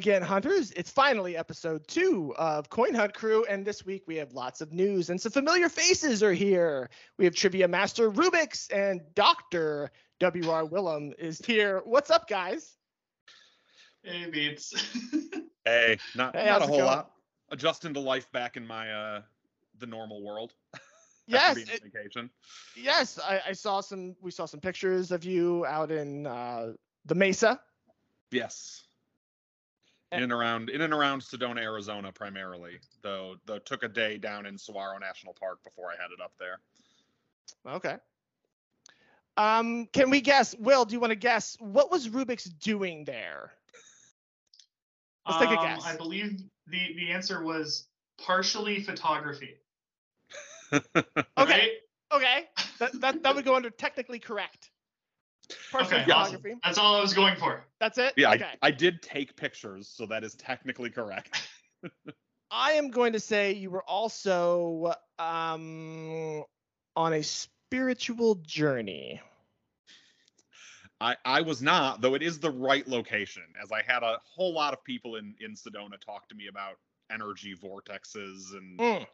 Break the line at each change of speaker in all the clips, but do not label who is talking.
again, hunters. It's finally episode two of Coin Hunt Crew, and this week we have lots of news and some familiar faces are here. We have Trivia Master Rubix and Dr. W.R. Wilmot is here. What's up, guys?
Hey, Beats.
hey, not,
Hey,
not a whole
going?
lot. Adjusting to life back in my uh the normal world.
Yes, it-
vacation.
yes. I, I saw some. We saw some pictures of you out in uh, the Mesa.
Yes.
Eh.
In and around in and around Sedona, Arizona, primarily. Though though took a day down in Saguaro National Park before I headed up there.
Okay. Um, can we guess? Will, do you want to guess what was Rubix doing there? Let's take a
Um,
guess.
I believe the, the answer was partially photography.
Okay.
Right?
Okay, that, that that would go under technically correct. Partial
Okay,
photography.
awesome. That's all I was going for.
That's it.
yeah,
Okay.
I, I did take pictures, so that is technically correct.
I am going to say you were also um on a spiritual journey.
I, I was not, though it is the right location, as I had a whole lot of people in, in Sedona talk to me about energy vortexes and
Mm.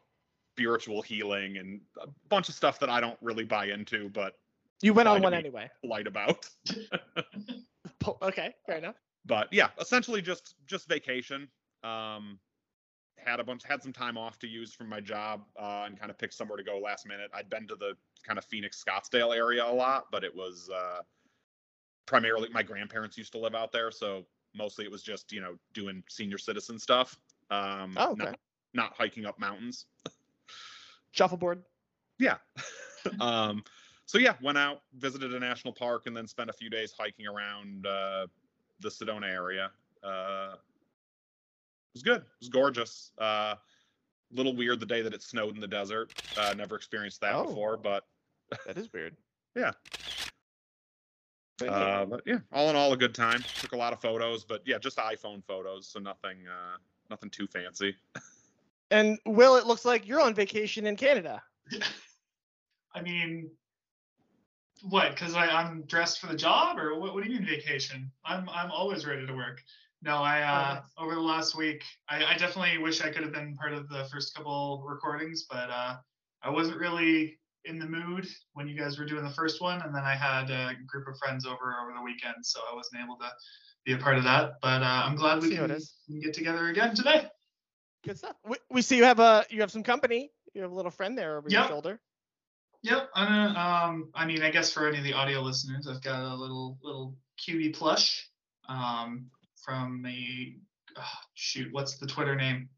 spiritual healing and a bunch of stuff that I don't really buy into, but
You went on one anyway.
polite about.
Okay, fair enough.
But yeah, essentially just just vacation. Um, had a bunch, had some time off to use from my job, uh, and kind of picked somewhere to go last minute. I'd been to the kind of Phoenix Scottsdale area a lot, but it was uh, primarily my grandparents used to live out there, so mostly it was just you know doing senior citizen stuff. Um,
Oh, okay.
not, not hiking up mountains.
Shuffleboard.
Yeah. um, so yeah, went out, visited a national park, and then spent a few days hiking around uh, the Sedona area. Uh, it was good. It was gorgeous. Uh, little weird the day that it snowed in the desert. Uh, never experienced that
Oh.
before, but
That is weird.
Yeah. Uh, but yeah, all in all, a good time. Took a lot of photos, but yeah, just iPhone photos, so nothing, uh, nothing too fancy.
and Will, it looks like you're on vacation in Canada.
I mean, what? Because I'm dressed for the job, or what? What do you mean vacation? I'm I'm always ready to work. No, I uh,
nice.
over the last week, I, I definitely wish I could have been part of the first couple recordings, but uh, I wasn't really in the mood when you guys were doing the first one, and then I had a group of friends over over the weekend, so I wasn't able to be a part of that. But uh, I'm glad we can, can get together again today.
Good stuff. We, we see you have a you have some company. You have a little friend there over your shoulder.
Yep. I'm um, I mean, I guess for any of the audio listeners, I've got a little little QB plush um, from the ah, shoot. What's the Twitter name?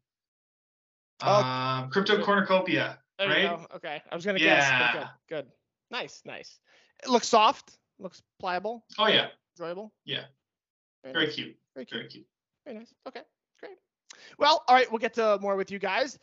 Oh.
Uh, Crypto Cornucopia.
There
Right?
you go. Okay, I was gonna guess.
Yeah.
good. Good. Nice. Nice. It looks soft. Looks pliable.
Oh yeah,
Enjoyable.
Yeah.
Very,
very
nice.
cute.
Very cute.
Very cute.
Very nice. Okay, great. Well, all right, we'll get to more with you guys,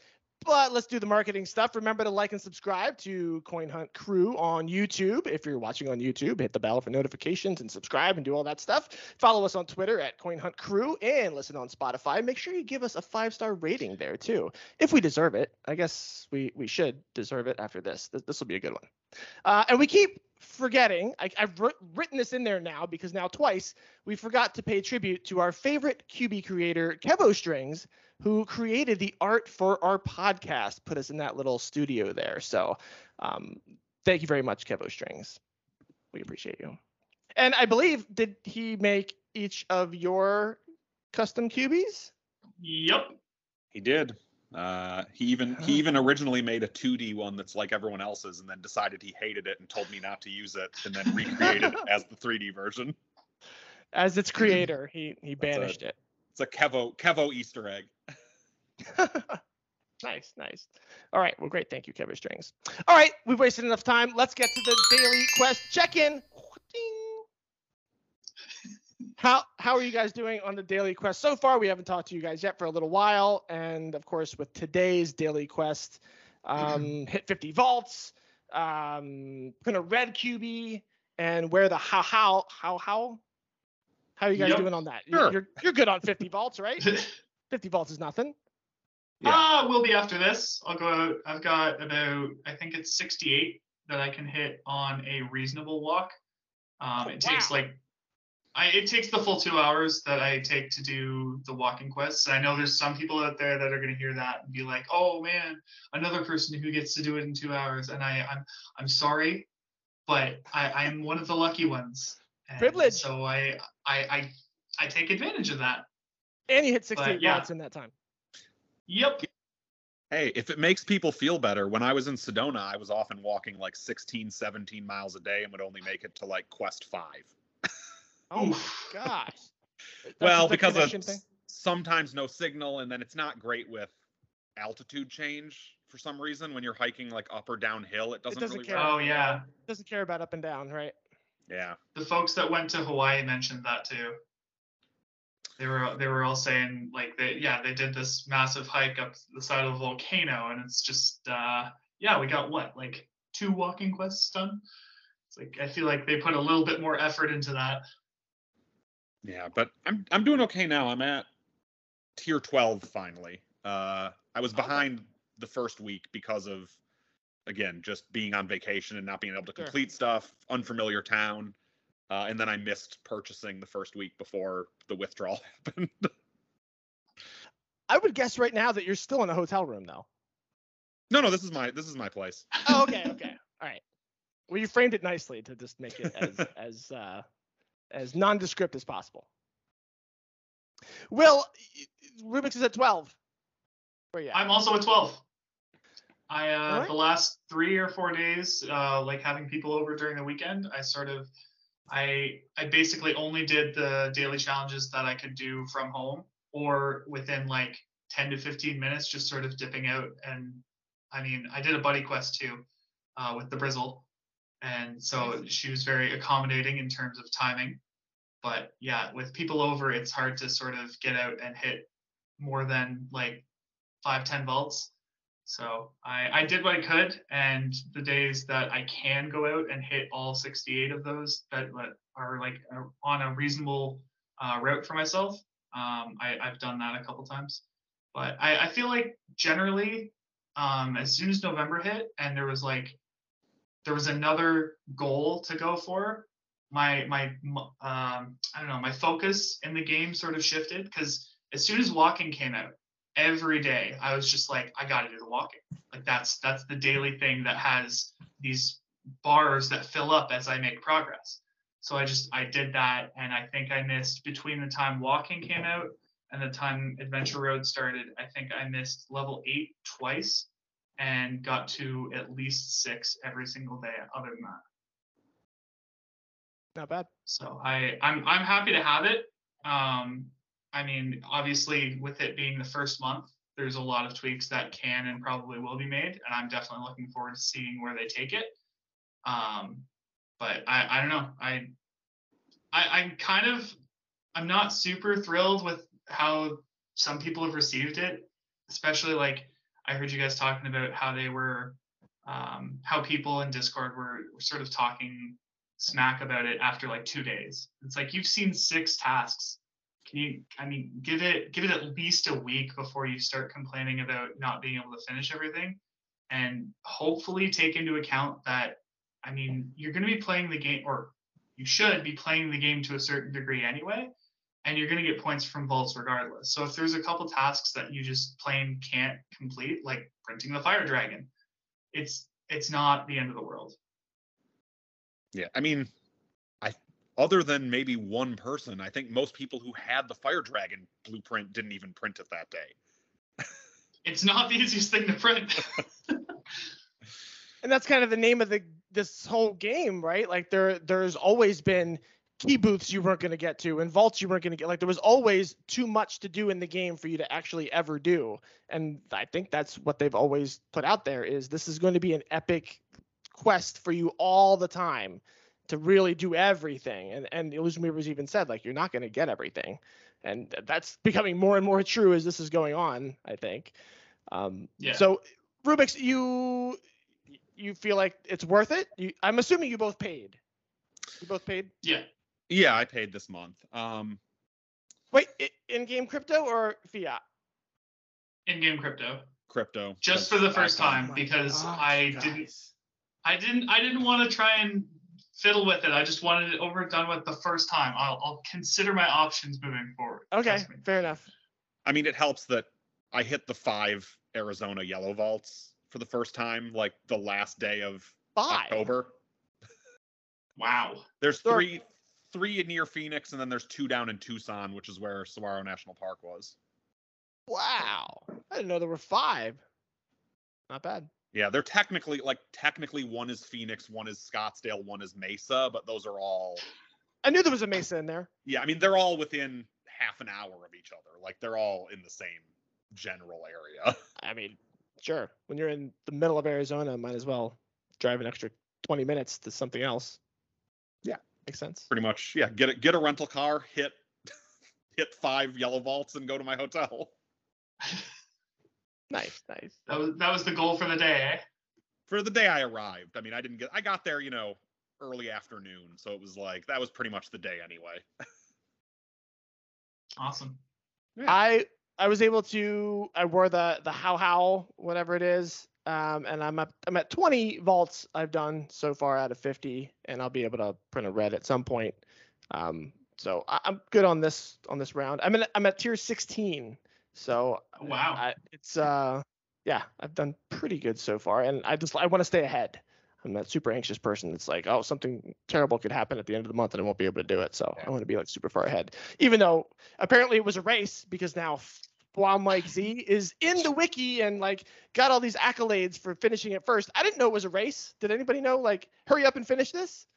but let's do the marketing stuff. Remember to like and subscribe to Coin Hunt Crew on YouTube. If you're watching on YouTube, hit the bell for notifications and subscribe and do all that stuff. Follow us on Twitter at Coin Hunt Crew and listen on Spotify. Make sure you give us a five star rating there too, if we deserve it. I guess we we should deserve it after this. This, this will be a good one. Uh, and we keep forgetting. I, I've writ- written this in there now because now twice we forgot to pay tribute to our favorite QB creator, Kevo Strings, who created the art for our podcast, put us in that little studio there. So um, thank you very much, Kevo Strings. We appreciate you. And I believe, did he make each of your custom QBs?
Yep.
He did. Uh, he even he even originally made a 2D one that's like everyone else's, and then decided he hated it and told me not to use it, and then recreated it as the 3D version.
As its creator, he he
That's a-
banished it.
It's a Kevo Kevo Easter egg.
nice, nice. All right, well, great. Thank you, Kevin Strings. All right, we've wasted enough time. Let's get to the daily quest check-in. Ding. How how are you guys doing on the daily quest so far? We haven't talked to you guys yet for a little while, and of course, with today's daily quest, um, hit 50 vaults, um, gonna red QB, and where the how how how how how are you guys
Yep.
doing on that? You-
Sure.
You're you're good on 50 vaults, right? 50 vaults is nothing.
Yeah.
Ah, we'll be after this. I'll go out. I've got about, I think it's 68 that I can hit on a reasonable walk. Um,
Oh,
it takes like I, it takes the full two hours that I take to do the walking quests. I know there's some people out there that are going to hear that and be like, "Oh man, another person who gets to do it in two hours." And I, I'm, I'm sorry, but I, I'm one of the lucky ones. And
Privilege.
So I, I, I, I take advantage of that.
And you hit 68
yeah.
vaults in that time.
Yep.
Hey, if it makes people feel better, when I was in Sedona, I was often walking like 16, 17 miles a day and would only make it to like quest five.
Oh my gosh. That's
well, because of
thing?
sometimes no signal, and then it's not great with altitude change for some reason. When you're hiking like up or downhill, it doesn't,
doesn't
really
care.
work.
Oh yeah.
doesn't care about up and down, right?
Yeah.
The folks that went to Hawaii mentioned that too. They were they were all saying like they yeah they did this massive hike up the side of a volcano and it's just uh yeah we got what like two walking quests done. It's like I feel like they put a little bit more effort into that.
Yeah, but I'm I'm doing okay now. I'm at tier 12 finally. Uh I was
Okay.
behind the first week because of again, just being on vacation and not being able to
Sure.
complete stuff, unfamiliar town. Uh, and then I missed purchasing the first week before the withdrawal happened.
I would guess right now that you're still in a hotel room though.
no, no, this is my this is my place.
Oh, okay, okay. All right. Well, you framed it nicely to just make it as as uh, as nondescript as possible. Will Rubix is at 12. Where you at?
I'm also at 12. I uh
Alright.
the last three or four days, uh like having people over during the weekend, I sort of I I basically only did the daily challenges that I could do from home or within like 10 to 15 minutes, just sort of dipping out. And I mean, I did a buddy quest too, uh, with the Brizzle. And so she was very accommodating in terms of timing. But yeah, with people over, it's hard to sort of get out and hit more than like five, 10 vaults. So I, I did what I could, and the days that I can go out and hit all 68 of those that, are like on a reasonable uh, route for myself, um, I, I've done that a couple times. But I, I feel like generally, um, as soon as November hit and there was like there was another goal to go for, my my um, I don't know my focus in the game sort of shifted because as soon as walking came out, every day I was just like I got to do the walking. Like that's that's the daily thing that has these bars that fill up as I make progress. So I just I did that and I think I missed between the time walking came out and the time Adventure Road started, I think I missed level 8 twice and got to at least 6 every single day other than that.
Not bad.
So I I'm I'm happy to have it. Um, I mean, obviously, with it being the first month, there's a lot of tweaks that can and probably will be made, and I'm definitely looking forward to seeing where they take it. Um, but I I don't know. I I I'm kind of I'm not super thrilled with how some people have received it, especially like I heard you guys talking about how they were um, how people in Discord were, were sort of talking smack about it after like two days. It's like you've seen six tasks. Can you? I mean, give it give it at least a week before you start complaining about not being able to finish everything, and hopefully take into account that. I mean, you're going to be playing the game, or you should be playing the game to a certain degree anyway, and you're going to get points from vaults regardless. So if there's a couple tasks that you just plain can't complete, like printing the fire dragon, it's it's not the end of the world.
Yeah, I mean, I other than maybe one person, I think most people who had the fire dragon blueprint didn't even print it that day.
It's not the easiest thing to print.
And that's kind of the name of the this whole game, right? Like there there's always been key booths you weren't going to get to and vaults you weren't going to get. Like there was always too much to do in the game for you to actually ever do. And i think that's what they've always put out there is this is going to be an epic quest for you all the time to really do everything. And and illusion weavers even said like you're not going to get everything. And that's becoming more and more true as this is going on i think. Um
Yeah.
so Rubix you you feel like it's worth it? You, i'm assuming you both paid. You both paid?
Yeah.
Yeah, I paid this month. Um,
Wait, in-game crypto or fiat?
In-game crypto.
crypto.
Just for the first time
my
because
gosh,
I
guys.
didn't I didn't I didn't want to try and fiddle with it. I just wanted it over and done with the first time. I'll, I'll consider my options moving forward.
Okay, fair enough.
I mean, it helps that I hit the five Arizona yellow vaults for the first time, like the last day of
Five.
October.
Wow.
There's
Sure.
three three near Phoenix, and then there's two down in Tucson, which is where Saguaro National Park was.
Wow. I didn't know there were five. Not bad.
Yeah, they're technically like technically one is Phoenix, one is Scottsdale, one is Mesa, but those are all
I knew there was a Mesa in there.
yeah, I mean they're all within half an hour of each other. Like they're all in the same general area.
I mean, sure. When you're in the middle of Arizona, might as well drive an extra 20 minutes to something else.
Yeah.
Makes sense.
Pretty much, yeah. Get a get a rental car, hit hit five yellow vaults, and go to my hotel.
Nice, nice.
That was that was the goal for the day, eh?
For the day I arrived, I mean, I didn't get. I got there, you know, early afternoon, so it was like that was pretty much the day anyway.
Awesome.
I I was able to I wore the the how how whatever it is. Um, and I'm at I'm at 20 vaults I've done so far out of 50, and I'll be able to print a red at some point. Um, so I, I'm good on this on this round. I'm in I'm at tier 16, so
Wow.
I, it's uh yeah I've done pretty good so far, and I just I want to stay ahead. I'm that super anxious person that's like, oh, something terrible could happen at the end of the month and I won't be able to do it. So I want to be like super far ahead. Even though apparently it was a race because now while Mike Z is in the wiki and like got all these accolades for finishing it first. I didn't know it was a race. Did anybody know? Like, hurry up and finish this?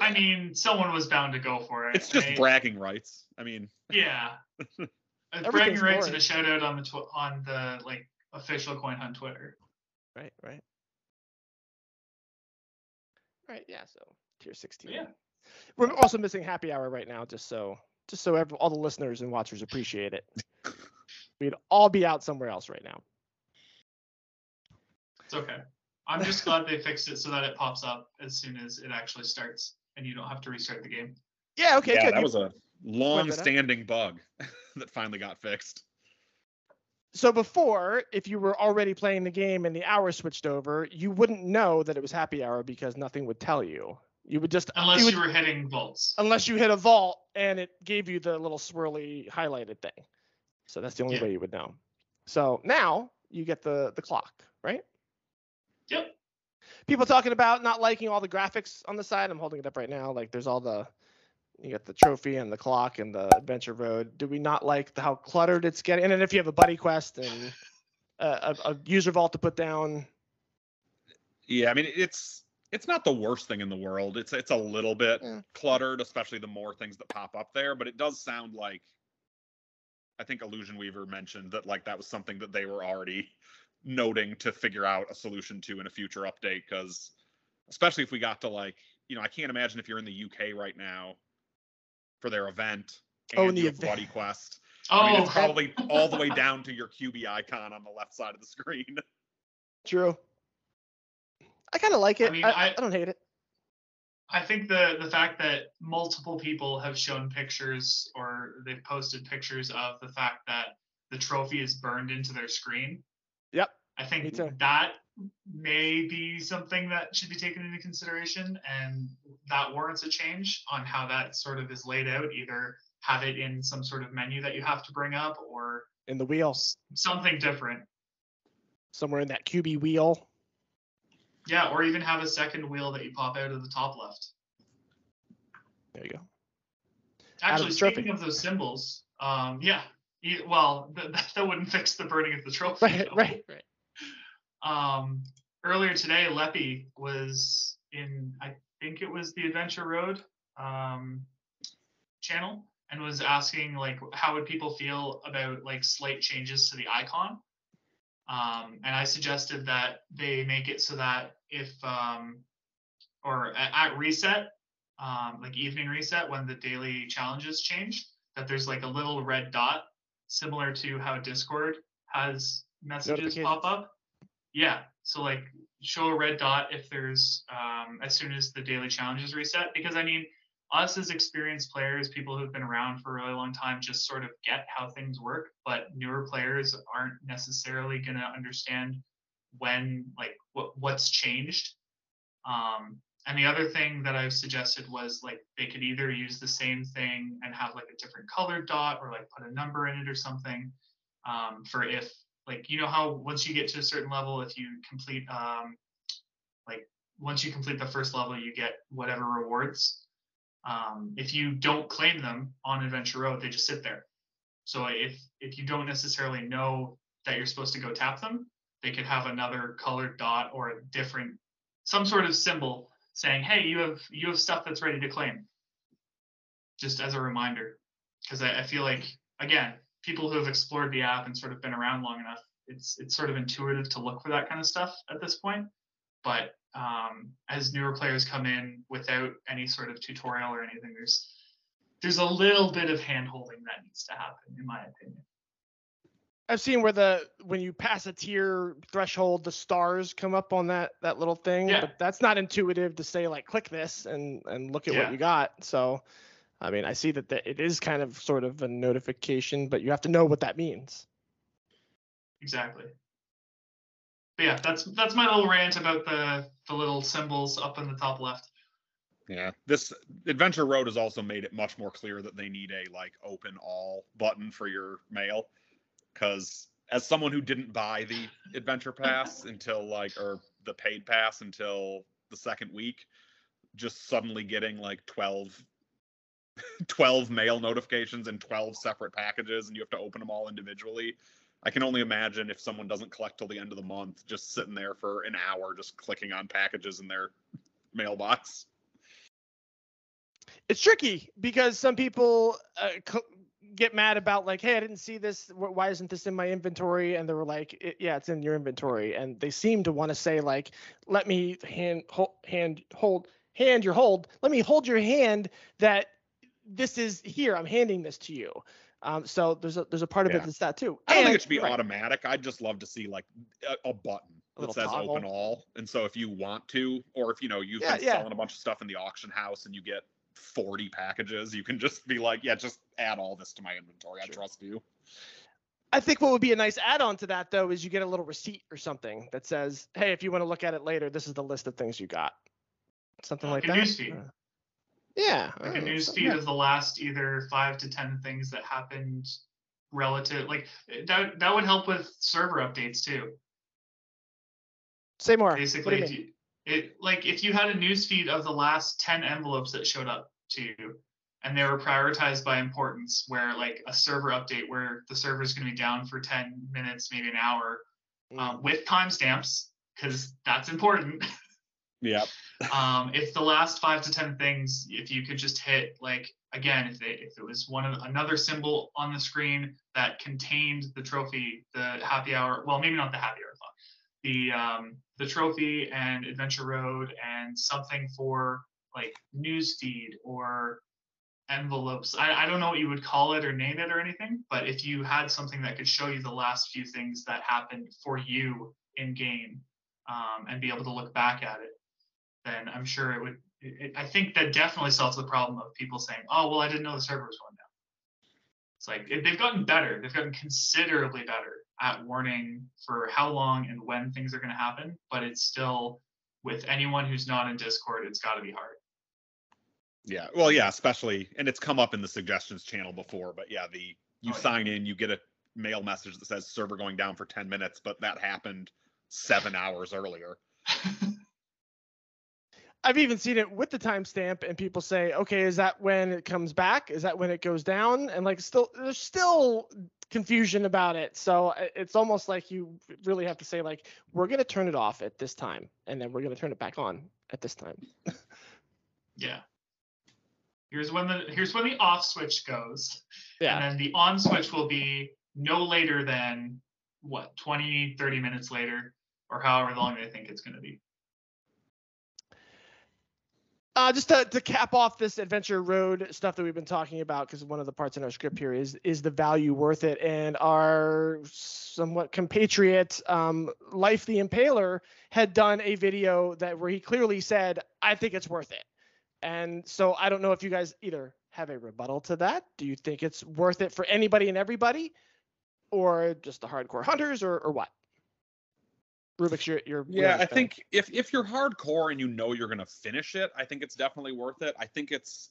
I mean, someone was bound to go for it.
It's just
They-
bragging rights. I mean,
Yeah. Uh, bragging rights and a shout out on the tw- on the like official coin hunt Twitter.
Right, right. Right, yeah, so tier 16.
Yeah.
We're also missing happy hour right now, just so just so every, all the listeners and watchers appreciate it. We'd all be out somewhere else right now.
It's okay. I'm just glad they fixed it so that it pops up as soon as it actually starts and you don't have to restart the game.
Yeah, okay,
yeah,
good.
that
You-
was a long-standing bug that finally got fixed.
so before, if you were already playing the game and the hour switched over, you wouldn't know that it was happy hour because nothing would tell you. You would just
Unless
you
you, were hitting vaults.
unless you hit a vault and it gave you the little swirly highlighted thing. So that's the only
Yeah.
way you would know. So now you get the the clock, right?
Yep.
People talking about not liking all the graphics on the side. I'm holding it up right now. Like there's all the you got the trophy and the clock and the adventure road. Do we not like the, how cluttered it's getting? And then if you have a buddy quest and a, a, a user vault to put down,
Yeah, I mean it's it's not the worst thing in the world. It's it's a little bit
Yeah.
cluttered, especially the more things that pop up there. But it does sound like I think Illusion Weaver mentioned that like that was something that they were already noting to figure out a solution to in a future update. Because especially if we got to like you know I can't imagine if you're in the UK right now for their event oh, and
Oh, the
you
event.
Buddy Quest.
Oh,
I mean, oh, it's probably all the way down to your QB icon on the left side of the screen.
true. I kind of like it. I,
mean,
I,
I-
I don't hate it.
I think the the fact that multiple people have shown pictures or they've posted pictures of the fact that the trophy is burned into their screen.
Yep.
I think that may be something that should be taken into consideration and that warrants a change on how that sort of is laid out. Either have it in some sort of menu that you have to bring up or
In the wheel,
s- something different.
somewhere in that QB wheel.
Yeah, or even have a second wheel that you pop out of the top left.
There you go.
Actually,
Adam's trophy.
speaking of those symbols, um, yeah, you, well, th- that wouldn't fix the burning of the trophy.
Right,
though.
right, right.
Um, earlier today, Leppy was in, I think it was the Adventure Road um, channel, and was asking like, how would people feel about like slight changes to the icon? Um, and I suggested that they make it so that if, um, or at, at reset, um, like evening reset, when the daily challenges change, that there's like a little red dot, similar to how Discord has messages pop up. Yeah. So like show a red dot if there's um, as soon as the daily challenges reset. Because I mean, us as experienced players, people who've been around for a really long time, just sort of get how things work. But newer players aren't necessarily gonna understand when like what what's changed. Um, and the other thing that I've suggested was like they could either use the same thing and have like a different colored dot or like put a number in it or something um, for if like you know how once you get to a certain level if you complete um, like once you complete the first level you get whatever rewards um, if you don't claim them on adventure road they just sit there. So if if you don't necessarily know that you're supposed to go tap them they could have another colored dot or a different some sort of symbol saying hey you have you have stuff that's ready to claim. Just as a reminder because I, I feel like again people who have explored the app and sort of been around long enough it's it's sort of intuitive to look for that kind of stuff at this point. But um, as newer players come in without any sort of tutorial or anything there's there's a little bit of hand holding that needs to happen in my opinion
I've seen where the when you pass a tier threshold, the stars come up on that that little thing.
Yeah.
But that's not intuitive to say like click this and and look at
Yeah.
what you got. So, I mean, I see that the, it is kind of sort of a notification, but you have to know what that means.
exactly but yeah that's that's my little rant about the the little symbols up in the top left
Yeah, this Adventure Road has also made it much more clear that they need a like open all button for your mail. Because as someone who didn't buy the Adventure Pass until like, or the paid pass until the second week, just suddenly getting like 12, 12 mail notifications and 12 separate packages, and you have to open them all individually. I can only imagine if someone doesn't collect till the end of the month, just sitting there for an hour, just clicking on packages in their mailbox.
It's tricky because some people uh, co- get mad about like, hey, I didn't see this. Why isn't this in my inventory? And they were like, "It- yeah, it's in your inventory. And they seem to want to say like, let me hand hand hold hand your hold. Let me hold your hand that this is here. I'm handing this to you. Um, so there's a there's a part of it that's that too.
I don't think it should be
right.
automatic. I'd just love to see like a, a button
A
that says
toggle.
open all. And so if you want to, or if you know you've
Yeah,
been
yeah.
selling a bunch of stuff in the auction house and you get 40 packages, you can just be like, yeah, just add all this to my inventory. I trust you.
I think what would be a nice add-on to that though is you get a little receipt or something that says, "Hey, if you want to look at it later, this is the list of things you got." Something like
Like a
that.
newsfeed.
Uh, Yeah.
like a
uh,
news feed
yeah.
of the last either five to ten things that happened relative like that that would help with server updates too
Say more.
basically
what
if
do you
you, it like if you had a news feed of the last 10 envelopes that showed up to you and they were prioritized by importance where like a server update where the server is going to be down for 10 minutes maybe an hour
Mm.
um, with timestamps because that's important
Yeah.
Um, if the last five to ten things, if you could just hit like again, if if it was one of another symbol on the screen that contained the trophy, the happy hour, well maybe not the happy hour thought, the um, the trophy and Adventure Road and something for like newsfeed or envelopes. I, I don't know what you would call it or name it or anything, but if you had something that could show you the last few things that happened for you in game um, and be able to look back at it, then I'm sure it would. It, it- I think that definitely solves the problem of people saying, "Oh, well, I didn't know the server was going down." It's like it, they've gotten better. They've gotten considerably better at warning for how long and when things are going to happen. But it's still with anyone who's not in Discord, it's got to be hard.
Yeah. Well, yeah, especially, and it's come up in the suggestions channel before, but yeah, the you
Oh, yeah.
sign in, you get a mail message that says server going down for 10 minutes, but that happened seven hours earlier.
I've even seen it with the timestamp, and people say, "Okay, is that when it comes back? Is that when it goes down?" And like, still, there's still confusion about it. So uh, it's almost like you really have to say, like, "We're gonna turn it off at this time, and then we're gonna turn it back on at this time."
yeah. Here's when the here's when the off switch goes.
Yeah.
And then the on switch will be no later than what 20 30 minutes later or however long they think it's going to be.
Uh, just to, to cap off this adventure road stuff that we've been talking about, because one of the parts in our script here is is the value worth it? And our somewhat compatriot, um, Life the Impaler, had done a video that where he clearly said, "I think it's worth it." And so I don't know if you guys either have a rebuttal to that. Do you think it's worth it for anybody and everybody, or just the hardcore hunters, or or what? Rubix, you're, you're
Yeah,
really
I think if if you're hardcore and you know you're gonna finish it, I think it's definitely worth it. I think it's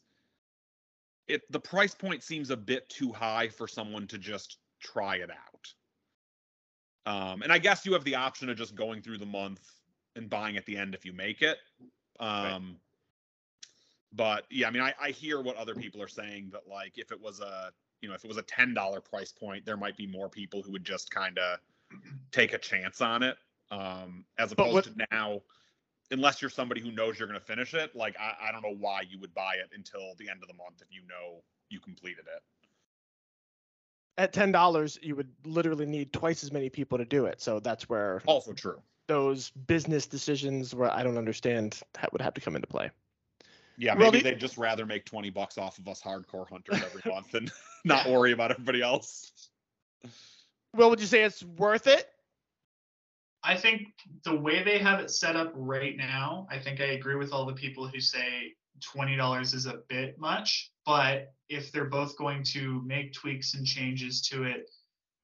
it the price point seems a bit too high for someone to just try it out. Um, and I guess you have the option of just going through the month and buying at the end if you make it. Um, but yeah, I mean, I, I hear what other people are saying that like if it was a you know if it was a ten dollar price point, there might be more people who would just kind of take a chance on it. Um, as opposed
what-
to now, unless you're somebody who knows you're going to finish it, like I, I don't know why you would buy it until the end of the month if you know you completed it.
at ten dollars, you would literally need twice as many people to do it. So that's where
Also true.
those business decisions, where I don't understand, would have to come into play.
Yeah, maybe
the-
they'd just rather make 20 bucks off of us hardcore hunters every month and not worry about everybody else.
Well, would you say it's worth it?
I think the way they have it set up right now, I think I agree with all the people who say twenty dollars is a bit much. But if they're both going to make tweaks and changes to it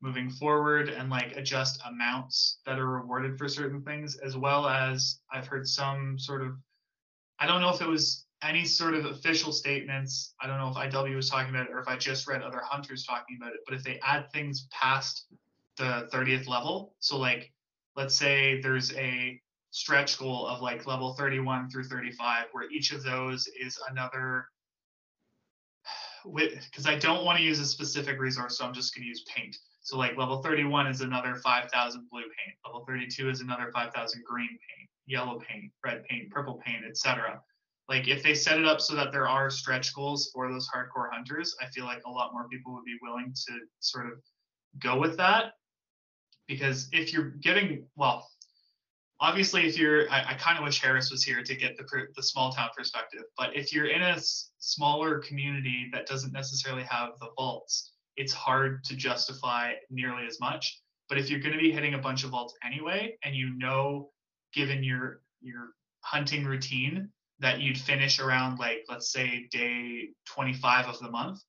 moving forward and like adjust amounts that are rewarded for certain things, as well as I've heard some sort of I don't know if it was any sort of official statements. I don't know if IW was talking about it or if I just read other hunters talking about it. But if they add things past the 30th level, so like let's say there's a stretch goal of like level 31 through 35 where each of those is another because i don't want to use a specific resource so i'm just going to use paint. So like level 31 is another 5000 blue paint. Level 32 is another 5000 green paint yellow paint red paint purple paint etc like if they set it up so that there are stretch goals for those hardcore hunters i feel like a lot more people would be willing to sort of go with that because if you're getting well obviously if you're i, I kind of wish harris was here to get the the small town perspective but if you're in a s- smaller community that doesn't necessarily have the vaults it's hard to justify nearly as much. But if you're going to be hitting a bunch of vaults anyway and you know given your your hunting routine that you'd finish around like let's say day 25 of the month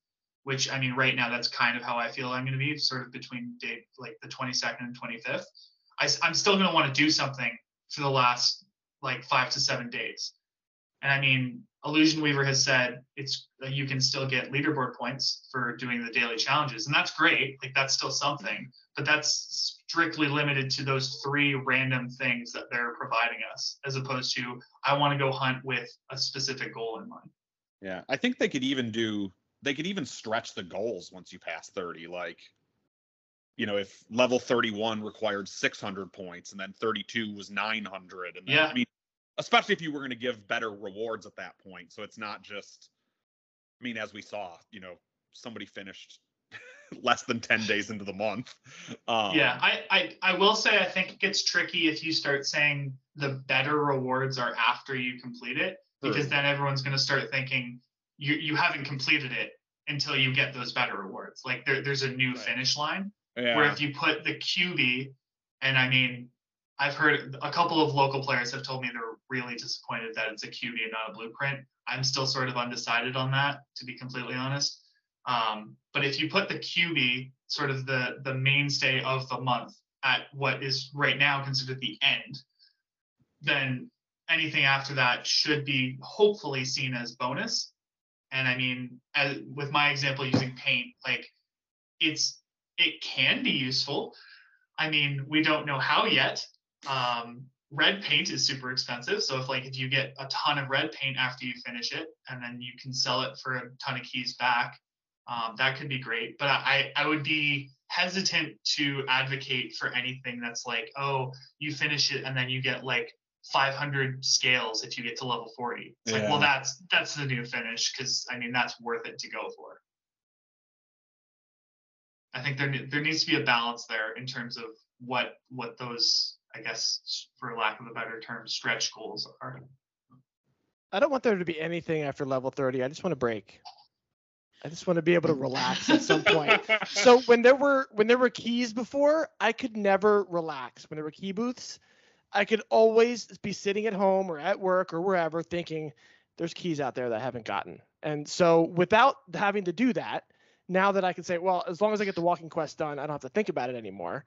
which I mean, right now that's kind of how I feel I'm going to be, sort of between day like the 22nd and 25th. I, am still going to want to do something for the last like five to seven days. And I mean, Illusion Weaver has said it's you can still get leaderboard points for doing the daily challenges, and that's great. Like that's still something, but that's strictly limited to those three random things that they're providing us, as opposed to I want to go hunt with a specific goal in mind.
Yeah, I think they could even do they could even stretch the goals once you pass 30 like you know if level 31 required 600 points and then 32 was 900 and then,
Yeah.
i mean especially if you were going to give better rewards at that point so it's not just i mean as we saw you know somebody finished less than 10 days into the month um,
Yeah, I, I I will say I think it gets tricky if you start saying the better rewards are after you complete it, because then everyone's going to start thinking you you haven't completed it until you get those better rewards. Like there, there's a new
Right.
finish line
yeah.
where if you put the QB, and I mean, I've heard a couple of local players have told me they're really disappointed that it's a QB and not a blueprint. I'm still sort of undecided on that, to be completely honest. Um, but if you put the QB, sort of the the mainstay of the month, at what is right now considered the end, then anything after that should be hopefully seen as bonus. And I mean, as, with my example using paint, like it's it can be useful. I mean, we don't know how yet. Um, red paint is super expensive, so if like if you get a ton of red paint after you finish it, and then you can sell it for a ton of keys back, um, that could be great. But I I would be hesitant to advocate for anything that's like, oh, you finish it and then you get like 500 scales if you get to level 40. It's like, well, that's that's the new finish because I mean that's worth it to go for. I think there there needs to be a balance there in terms of what what those I guess for lack of a better term stretch goals are.
I don't want there to be anything after level 30. I just want to break. I just want to be able to relax at some point. So when there were when there were keys before, I could never relax. When there were key booths, I could always be sitting at home or at work or wherever thinking there's keys out there that I haven't gotten. And so without having to do that, now that I can say, well, as long as I get the walking quest done, I don't have to think about it anymore.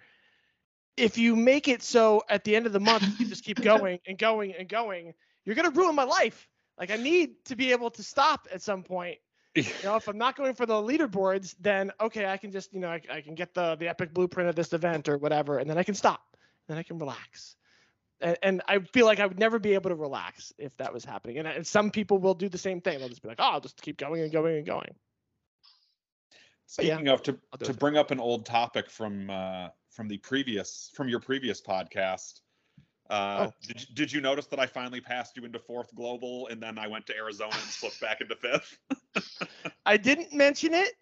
if you make it so at the end of the month you just keep going and going and going, you're gonna ruin my life. Like I need to be able to stop at some point. You know, if I'm not going for the leaderboards, then okay, I can just you know I, I can get the the epic blueprint of this event or whatever, and then I can stop. Then I can relax. And, and I feel like I would never be able to relax if that was happening. And, and some people will do the same thing. They'll just be like, oh, I'll just keep going and going and going. But yeah,
Speaking of to to bring up an old topic from uh, from the previous from your previous podcast. Uh,
Oh.
did, you- did you notice that I finally passed you into fourth global and then I went to Arizona and slipped back into fifth?
I didn't mention it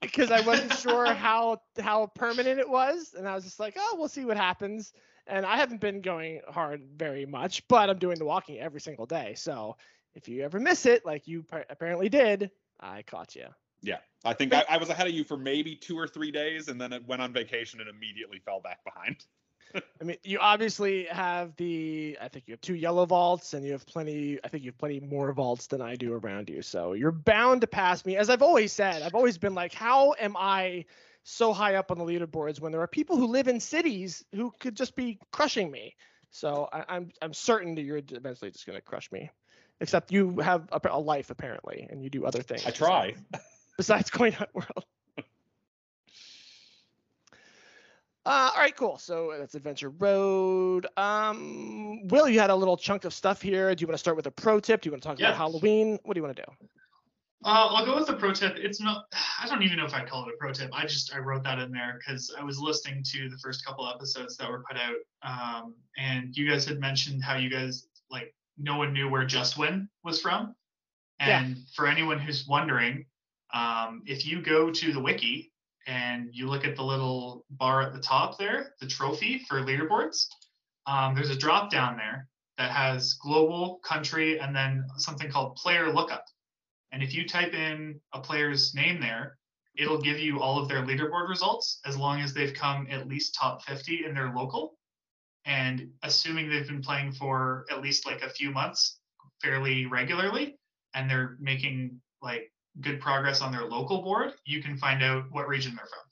because I wasn't sure how how permanent it was, and I was just like, oh, we'll see what happens. And I haven't been going hard very much, but I'm doing the walking every single day. So if you ever miss it, like you par- apparently did, I caught you.
Yeah, I think I, I was ahead of you for maybe two or three days, and then it went on vacation and immediately fell back behind.
I mean, you obviously have the. I think you have two yellow vaults, and you have plenty. I think you have plenty more vaults than I do around you. So you're bound to pass me. As I've always said, I've always been like, how am I so high up on the leaderboards when there are people who live in cities who could just be crushing me? So I, I'm I'm certain that you're eventually just gonna crush me. Except you have a, a life apparently, and you do other things.
I try.
besides Coin Hunt World. Uh, all right, cool. So that's Adventure Road. Um, Will, you had a little chunk of stuff here. Do you want to start with a pro tip? Do you want to talk
Yeah.
about Halloween? What do you want to do?
Uh, I'll go with the pro tip. It's not. I don't even know if I'd call it a pro tip. I just I wrote that in there because I was listening to the first couple episodes that were put out, um, and you guys had mentioned how you guys like no one knew where Just Win was from.
Yeah.
And for anyone who's wondering, um, if you go to the wiki and you look at the little bar at the top there, the trophy for leaderboards, um, there's a drop down there that has global, country, and then something called player lookup. And if you type in a player's name there, it'll give you all of their leaderboard results as long as they've come at least top 50 in their local. And assuming they've been playing for at least like a few months fairly regularly and they're making like good progress on their local board, you can find out what region they're from.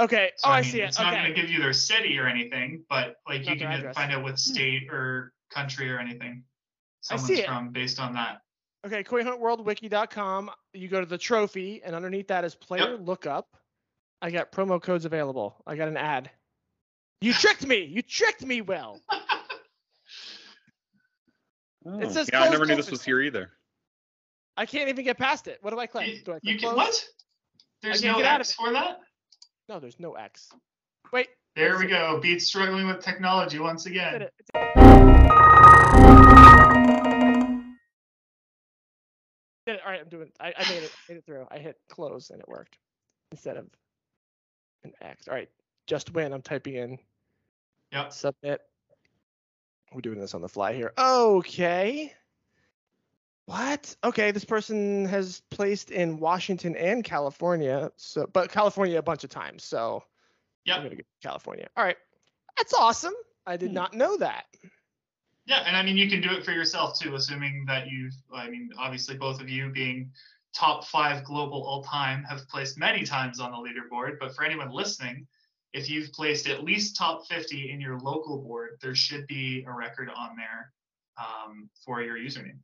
Okay.
So
oh, I,
mean,
see it.
It's not going to give you their city or anything, but like you can find out what hmm. state or country or anything
I
someone's from based on that.
Okay. CoinHuntWorldWiki.com. You go to the trophy, and underneath that is player lookup. I got promo codes available. I got an ad. You tricked me. You tricked me, Will.
Oh,
says
yeah, I never knew this was here either.
I can't even get past it. What do I click?
You,
Do I click
you can what? There's no
get
X for that.
No, there's no X. Wait.
There we go. Beats struggling with technology once
Did
again.
Did it. All right, I'm doing. I, I made it. Made it through. I hit close and it worked instead of an X. All right, just win. I'm typing in
Yep.
submit. We're doing this on the fly here. Okay. What? Okay, this person has placed in Washington and California. So, but California a bunch of times. So, I'm
Yep.
gonna get California. All right, that's awesome. I did
Hmm.
not know that.
Yeah, and I mean you can do it for yourself too, assuming that you've. I mean, obviously both of you being top five global all time have placed many times on the leaderboard. But for anyone listening, if you've placed at least top 50 in your local board, there should be a record on there um, for your username.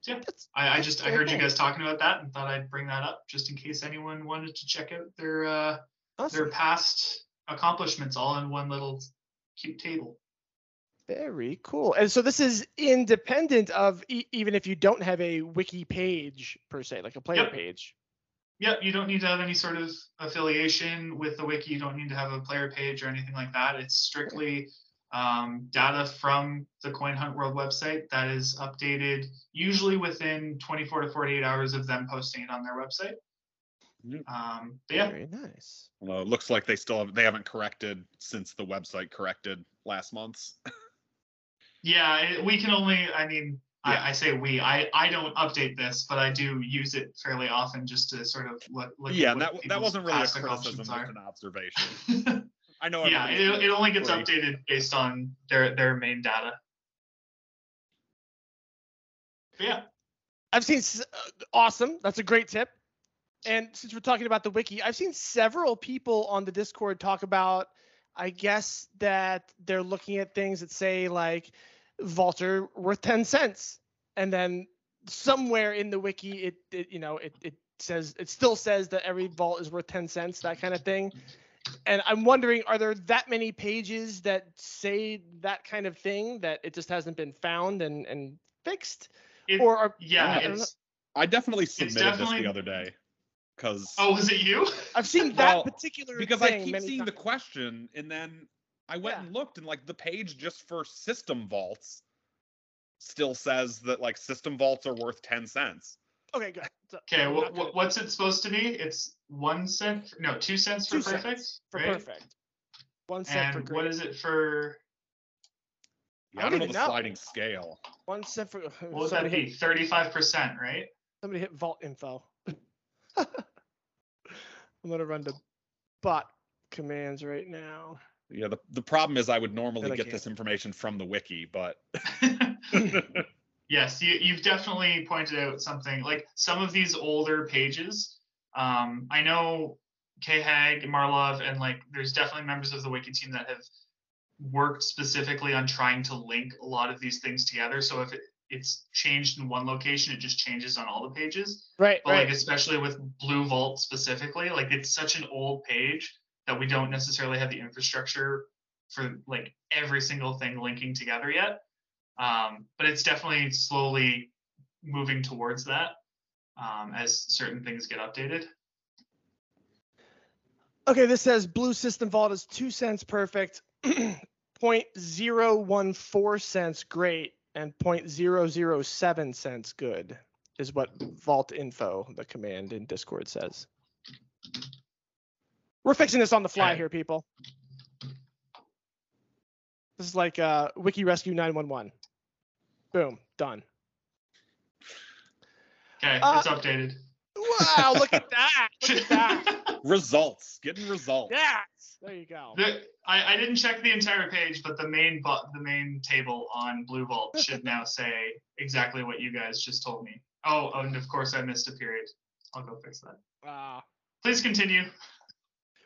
So yeah,
That's,
I, I just I heard you guys talking about that and thought I'd bring that up just in case anyone wanted to check out their uh, their past accomplishments all in one little cute table.
Very cool. And so this is independent of e- even if you don't have a wiki page per se, like a player
Yep.
page.
Yep, you don't need to have any sort of affiliation with the wiki. You don't need to have a player page or anything like that. It's strictly um, data from the Coin Hunt World website that is updated usually within 24 to 48 hours of them posting it on their website.
Mm.
Um, but yeah,
Very nice.
Well, it looks like they still have, they haven't corrected since the website corrected last month.
yeah, we can only. I mean,
Yeah.
I, I say we. I I don't update this, but I do use it fairly often just to sort of look. look
yeah,
at
that that wasn't really a criticism,
accomplishments
an observation. I know.
yeah, it, it only gets
free.
updated based on their their main data. But yeah,
I've seen uh, awesome. That's a great tip. and since we're talking about the wiki, I've seen several people on the Discord talk about, I guess that they're looking at things that say like Vaulter worth 10 cents. And then somewhere in the wiki, it, it you know, it, it says, it still says that every vault is worth 10 cents, that kind of thing. And I'm wondering, are there that many pages that say that kind of thing that it just hasn't been found and, and fixed?
It-
or are,
yeah,
I
it's.
I definitely submitted
definitely-
this the other day because
Oh, was it you?
I've seen that
Well,
particular
because I keep
many
seeing the question and then I went
Yeah.
and looked and like the page just for system vaults still says that like system vaults are worth 10 cents.
Okay, good. So
Okay,
we're
what,
not gonna-
what, what's it supposed to be? It's one cent, no, two cents for
Two cents
perfect,
for
right?
perfect. One cent for
And
great.
what is it for?
I
I
don't
don't know the
know.
sliding scale.
One cent for.
What would that be? Thirty-five percent, right?
somebody hit vault info. I'm gonna run the bot commands right now.
Yeah, the, the problem is I would normally
I
get
can't.
this information from the wiki, but
yes, you, you've definitely pointed out something like some of these older pages. Um, I know K Hag, Marlov, and like there's definitely members of the wiki team that have worked specifically on trying to link a lot of these things together. So if it, it's changed in one location, it just changes on all the pages.
Right,
But
right.
like especially with Blue Vault specifically, like it's such an old page that we don't necessarily have the infrastructure for like every single thing linking together yet. Um, but it's definitely slowly moving towards that um, as certain things get updated.
Okay, this says blue system vault is two cents perfect, 0.014 cents great, and 0.007 cents good is what vault info, the command in Discord says. We're fixing this on the fly
Okay.
here, people. This is like uh, Wiki Rescue 911. Boom, done.
Okay,
Uh,
it's updated.
Wow, look at that. Look at that.
results, getting results.
Yes. There you go.
The, I, I didn't check the entire page, but the main bu- the main table on Blue Vault should now say exactly what you guys just told me. Oh, and of course I missed a period. I'll go fix that.
Wow.
Please continue.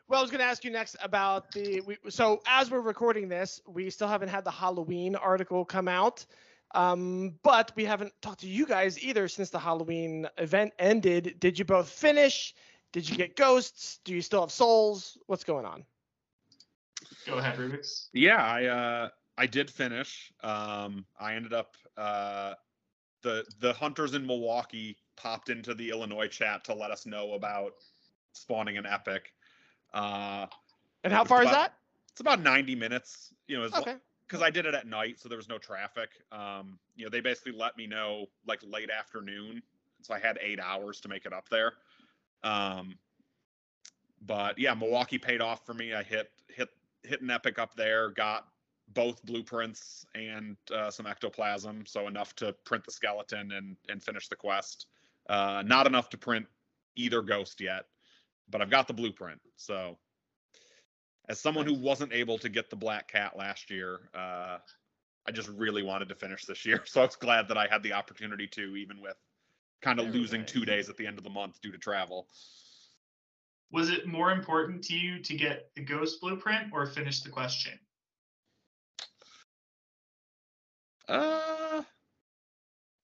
Well, I was going to ask you next about the. We, so as we're recording this, we still haven't had the Halloween article come out, um, but we haven't talked to you guys either since the Halloween event ended. Did you both finish? Did you get ghosts? Do you still have souls? What's going on?
Go ahead, Rubix.
Yeah, I uh I did finish. Um I ended up uh the the hunters in Milwaukee popped into the Illinois chat to let us know about spawning an epic. Uh
And how
It's
far is that?
it's about 90 minutes, you know, as
Okay.
because I did it at night, so there was no traffic. Um, you know, they basically let me know like late afternoon, so I had eight hours to make it up there. Um, but yeah, Milwaukee paid off for me. I hit hit an epic up there, got both blueprints and uh, some ectoplasm, so enough to print the skeleton and and finish the quest. Uh, not enough to print either ghost yet, but I've got the blueprint. So, as someone who wasn't able to get the black cat last year, uh, I just really wanted to finish this year. So I was glad that I had the opportunity to, even with kind of losing two days at the end of the month due to travel.
Was it more important to you to get the ghost blueprint or finish the question?
Uh,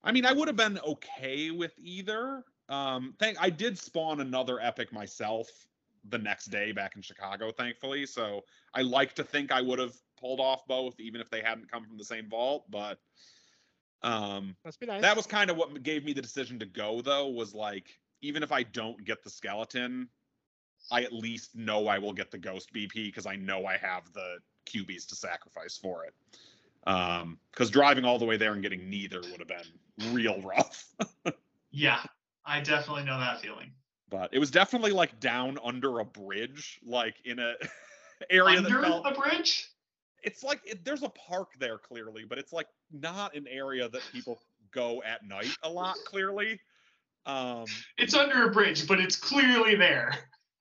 I mean, I would have been okay with either. Um, thank I did spawn another epic myself the next day back in Chicago, thankfully. So I like to think I would have pulled off both, even if they hadn't come from the same vault. But um,
Must be nice.
that was kind of what gave me the decision to go, though. Was like, even if I don't get the skeleton, I at least know I will get the ghost BP because I know I have the QBs to sacrifice for it. Um, because driving all the way there and getting neither would have been real rough.
Yeah, I definitely know that feeling.
but it was definitely like down under a bridge, like in a area
Under
that felt.
a bridge?
It's like it, there's a park there clearly, but it's like not an area that people go at night a lot. Clearly, um,
It's under a bridge, but it's clearly there.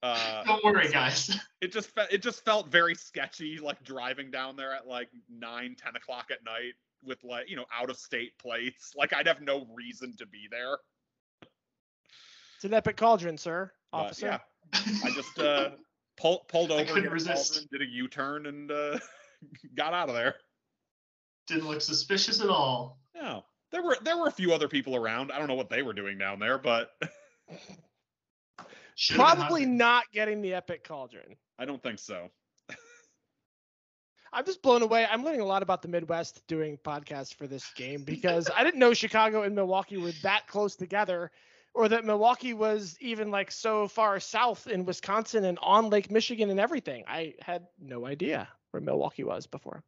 Uh,
Don't worry, guys.
it just fe- it just felt very sketchy like driving down there at like nine, ten o'clock at night with like you know out of state plates like i'd have no reason to be there
It's an epic cauldron, sir.
But,
officer.
yeah, I just uh, pull, pulled over,
couldn't resist.
cauldron, did a U-turn, and uh, got out of there.
Didn't look suspicious at all.
No, there were there were a few other people around. I don't know what they were doing down there, but
Should've
Probably not getting the epic cauldron.
I don't think so.
I'm just blown away. I'm learning a lot about the Midwest doing podcasts for this game because I didn't know Chicago and Milwaukee were that close together or that Milwaukee was even like so far south in Wisconsin and on Lake Michigan and everything. I had no idea where Milwaukee was before.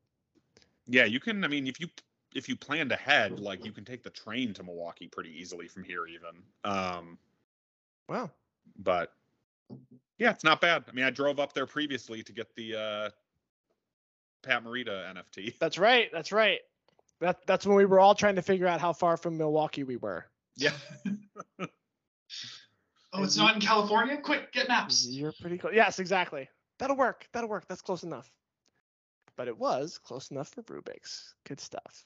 Yeah, you can. I mean, if you if you planned ahead, like you can take the train to Milwaukee pretty easily from here, even. Um,
Wow.
But yeah, it's not bad. I mean, I drove up there previously to get the uh, Pat Morita NFT.
That's right. That's right. That that's when we were all trying to figure out how far from Milwaukee we were.
Yeah.
Oh, it's not in California? Quick, get maps.
You're pretty close. Yes, exactly. That'll work. That'll work. That's close enough. But it was close enough for Rubix. Good stuff.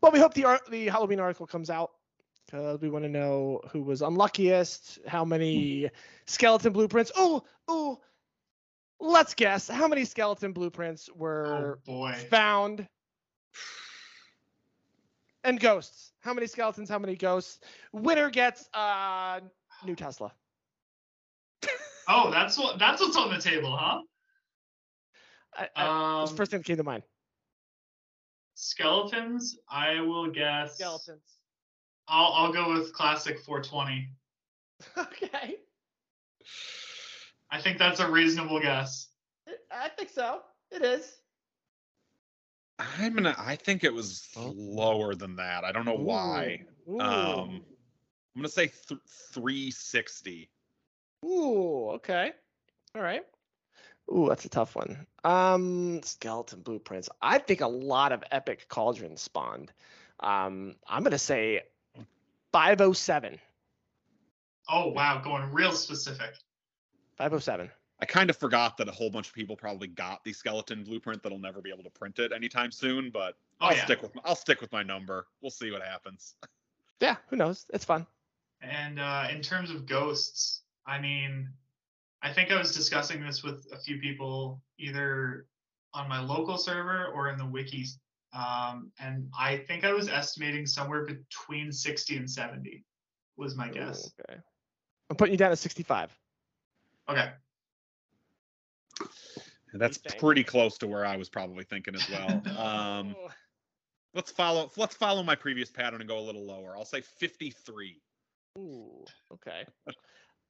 Well, we hope the art, the Halloween article comes out because we want to know who was unluckiest, how many skeleton blueprints. Oh, oh. Let's guess how many skeleton blueprints
Oh
were
boy.
found. And ghosts. How many skeletons? How many ghosts? Winner gets uh new Tesla.
Oh, that's what that's what's on the table, huh?
I, I,
Um,
first thing that came to mind.
skeletons. I will guess.
Skeletons.
I'll I'll go with classic 420.
okay.
I think that's a reasonable guess.
I think so. It is.
I'm gonna. I think it was lower than that. I don't know why.
Ooh.
Um, I'm gonna say th- 360.
Ooh, okay. All right. Ooh, that's a tough one. Um, skeleton blueprints. I think a lot of epic cauldrons spawned. Um, I'm gonna say 507.
Oh wow, going real specific.
507.
I kind of forgot that a whole bunch of people probably got the skeleton blueprint that'll never be able to print it anytime soon. But
Oh
I'll
yeah.
stick with I'll stick with my number. We'll see what happens.
Yeah, who knows? It's fun.
And uh, in terms of ghosts, I mean, I think I was discussing this with a few people either on my local server or in the wiki, um, and I think I was estimating somewhere between 60 and 70 was my guess.
Ooh, okay. I'm putting you down at 65.
Okay.
That's pretty close to where I was probably thinking as well. Um, let's follow let's follow my previous pattern and go a little lower. I'll say 53.
Ooh, okay.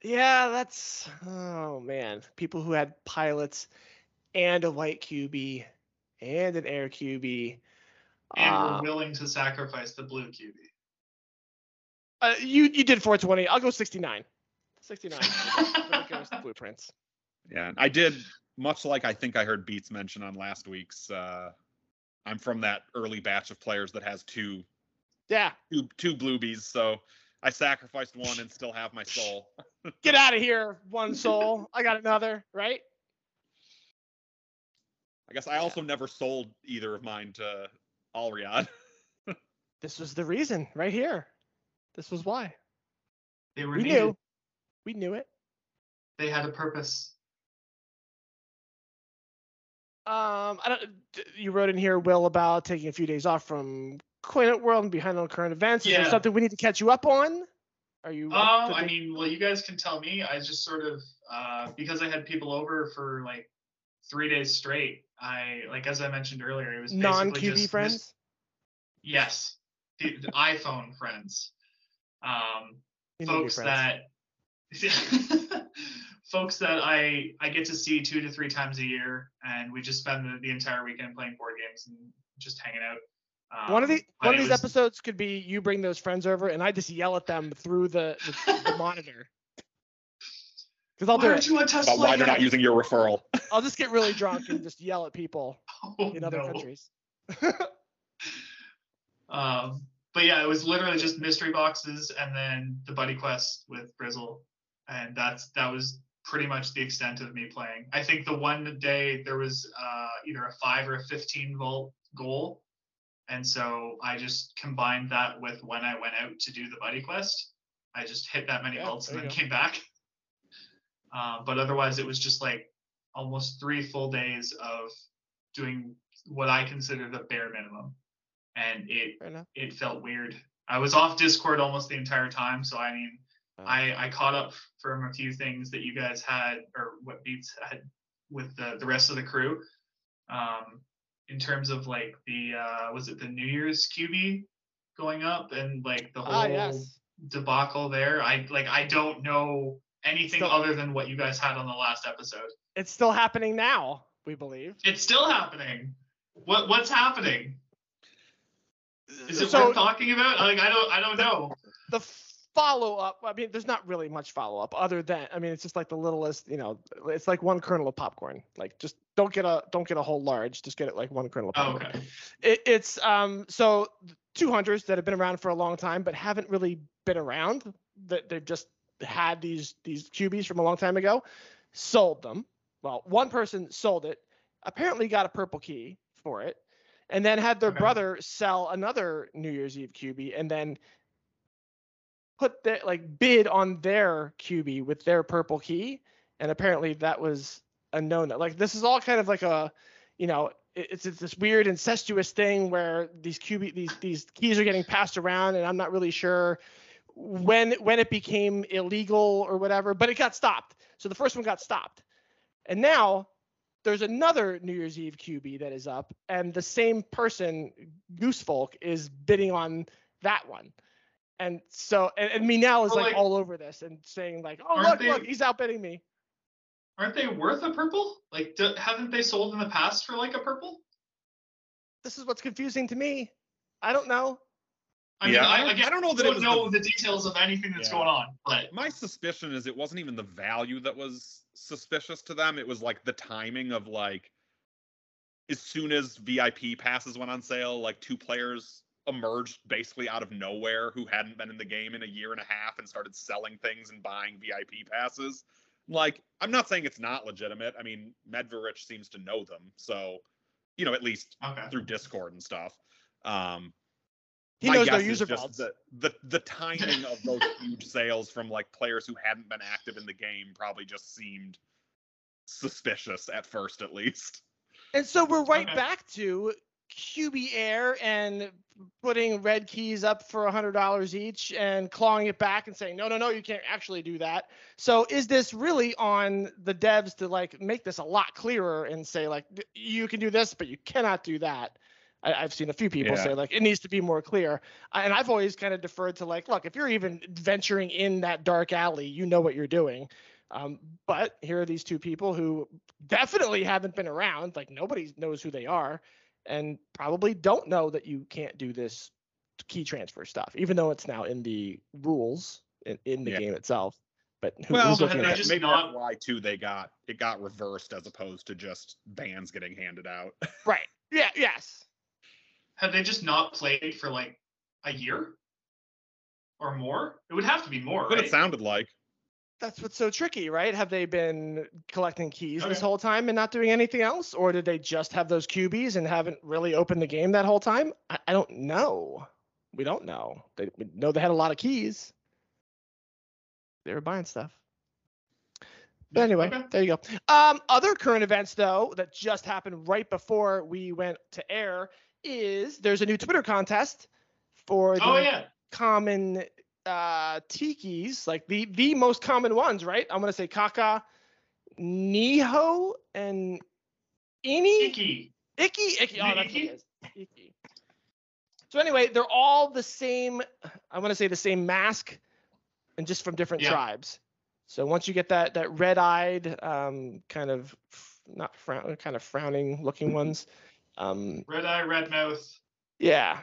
Yeah, that's oh man. People who had pilots and a white QB and an air QB.
And
Uh,
we're willing to sacrifice the blue QB.
uh, you you did 420. I'll go 69. 69 for the- for the ghost blueprints.
Yeah, I did much like I think I heard Beats mention on last week's. Uh, I'm from that early batch of players that has two
Yeah,
two two bluebies, so I sacrificed one and still have my soul.
get out of here, one soul. I got another, right?
I guess I also never sold either of mine to Alriad.
This was the reason right here. This was why.
They were
We
needed.
knew. We knew it.
They had a purpose.
Um, I don't. You wrote in here, Will, about taking a few days off from Coin Hunt World and behind on current events. Is there something we need to catch you up on? Are you? up
Oh,
to
I mean, well, you guys can tell me. I just sort of uh, because I had people over for like three days straight. I like as I mentioned earlier, it was basically
non-QB
just mis-
friends.
yes, the, the iPhone friends, um,
You know your
folks
friends.
that folks that I I get to see two to three times a year, and we just spend the, the entire weekend playing board games and just hanging out. Um,
one of the one of these
was-
episodes could be you bring those friends over and I just yell at them through the the, the monitor. Because I'll
Why
do
aren't
it.
you on Tesla
About why they're not using your referral.
I'll just get really drunk and just yell at people
Oh,
in other
no.
countries.
Um, but yeah, it was literally just mystery boxes and then the buddy quest with Grizzle, and that's that was pretty much the extent of me playing. I think the one day there was uh, either a five or a fifteen volt goal, and so I just combined that with when I went out to do the buddy quest. I just hit that many
Yeah,
volts and then
you
came back. Uh, but otherwise, it was just like almost three full days of doing what I consider the bare minimum, and it it felt weird. I was off Discord almost the entire time, so I mean,
Uh,
I I caught up from a few things that you guys had or what Beats had with the the rest of the crew. Um, in terms of like the uh, was it the New Year's QB going up and like the whole
ah, yes.
debacle there. I like I don't know anything
Still-
other than what you guys had on the last episode.
It's still happening now, we believe.
It's still happening. What what's happening? Is it
so
worth talking about? Like I don't I don't know.
the follow up, I mean, there's not really much follow up other than, I mean, it's just like the littlest, you know, it's like one kernel of popcorn. Like, just don't get a don't get a whole large, just get it like one kernel of
Oh, okay.
It, it's um so two hunters that have been around for a long time but haven't really been around. That they've just had these these QBs from a long time ago, sold them. Well, one person sold it, apparently got a purple key for it, and then had their
Okay.
brother sell another New Year's Eve QB, and then put their like bid on their QB with their purple key, and apparently that was a no no. Like this is all kind of like a, you know, it's, it's this weird incestuous thing where these QB these these keys are getting passed around, and I'm not really sure when when it became illegal or whatever, but it got stopped. So the first one got stopped, and now there's another New Year's Eve QB that is up, and the same person, Goosefolk, is bidding on that one. And so, and, and Minel is
Well,
like,
like-
all over this and saying like, "Oh look,
they-
look, he's outbidding me."
Aren't they worth a purple? Like do, haven't they sold in the past for like a purple?
This is what's confusing to me. I don't know.
I mean,
Yeah, I
I,
don't-
again,
I don't know that it
don't
was
know
the-
the details of anything that's
Yeah.
going on, but
My suspicion is it wasn't even the value that was suspicious to them. It was like the timing of like as soon as VIP passes went on sale, like two players emerged basically out of nowhere who hadn't been in the game in a year and a half and started selling things and buying VIP passes. Like, I'm not saying it's not legitimate. I mean, Medverich seems to know them, so you know, at least
okay.
through Discord and stuff. Um,
He
my
knows
is
user
just the, the the timing of those huge sales from like players who hadn't been active in the game probably just seemed suspicious at first, at least.
And so we're right
Okay.
back to QB Air and putting red keys up for $100 each and clawing it back and saying, no, no, no, you can't actually do that. So is this really on the devs to like make this a lot clearer and say like, you can do this, but you cannot do that? I, I've seen a few people
Yeah.
say like it needs to be more clear. And I've always kind of deferred to like, look, if you're even venturing in that dark alley, you know what you're doing. Um, but here are these two people who definitely haven't been around. Like nobody knows who they are, and probably don't know that you can't do this key transfer stuff, even though it's now in the rules in, in the
Yeah.
game itself. But who,
well,
who's
but
looking
they
at
just
that?
maybe
not-
that's why too they got it got reversed as opposed to just bans getting handed out.
Right. Yeah. Yes.
Have they just not played for like a year or more? It would have to be more,
But
right?
it sounded like
That's what's so tricky, right? Have they been collecting keys this whole time and not doing anything else, or did they just have those QBs and haven't really opened the game that whole time? I, I don't know. We don't know. They we know they had a lot of keys. They were buying stuff. But anyway,
Okay.
there you go. Um, other current events though that just happened right before we went to air is there's a new Twitter contest for the
Oh yeah.
common uh tikis, like the the most common ones, right? I'm gonna say Kaka, Niho, and Ini.
Icky.
Icky, Icky. Oh, that's
Icky?
Icky. So anyway, they're all the same. I'm gonna say the same mask, and just from different
Yeah.
tribes. So once you get that that red-eyed, um, kind of not frown, kind of frowning looking ones, um,
Red eye, red mouth.
yeah.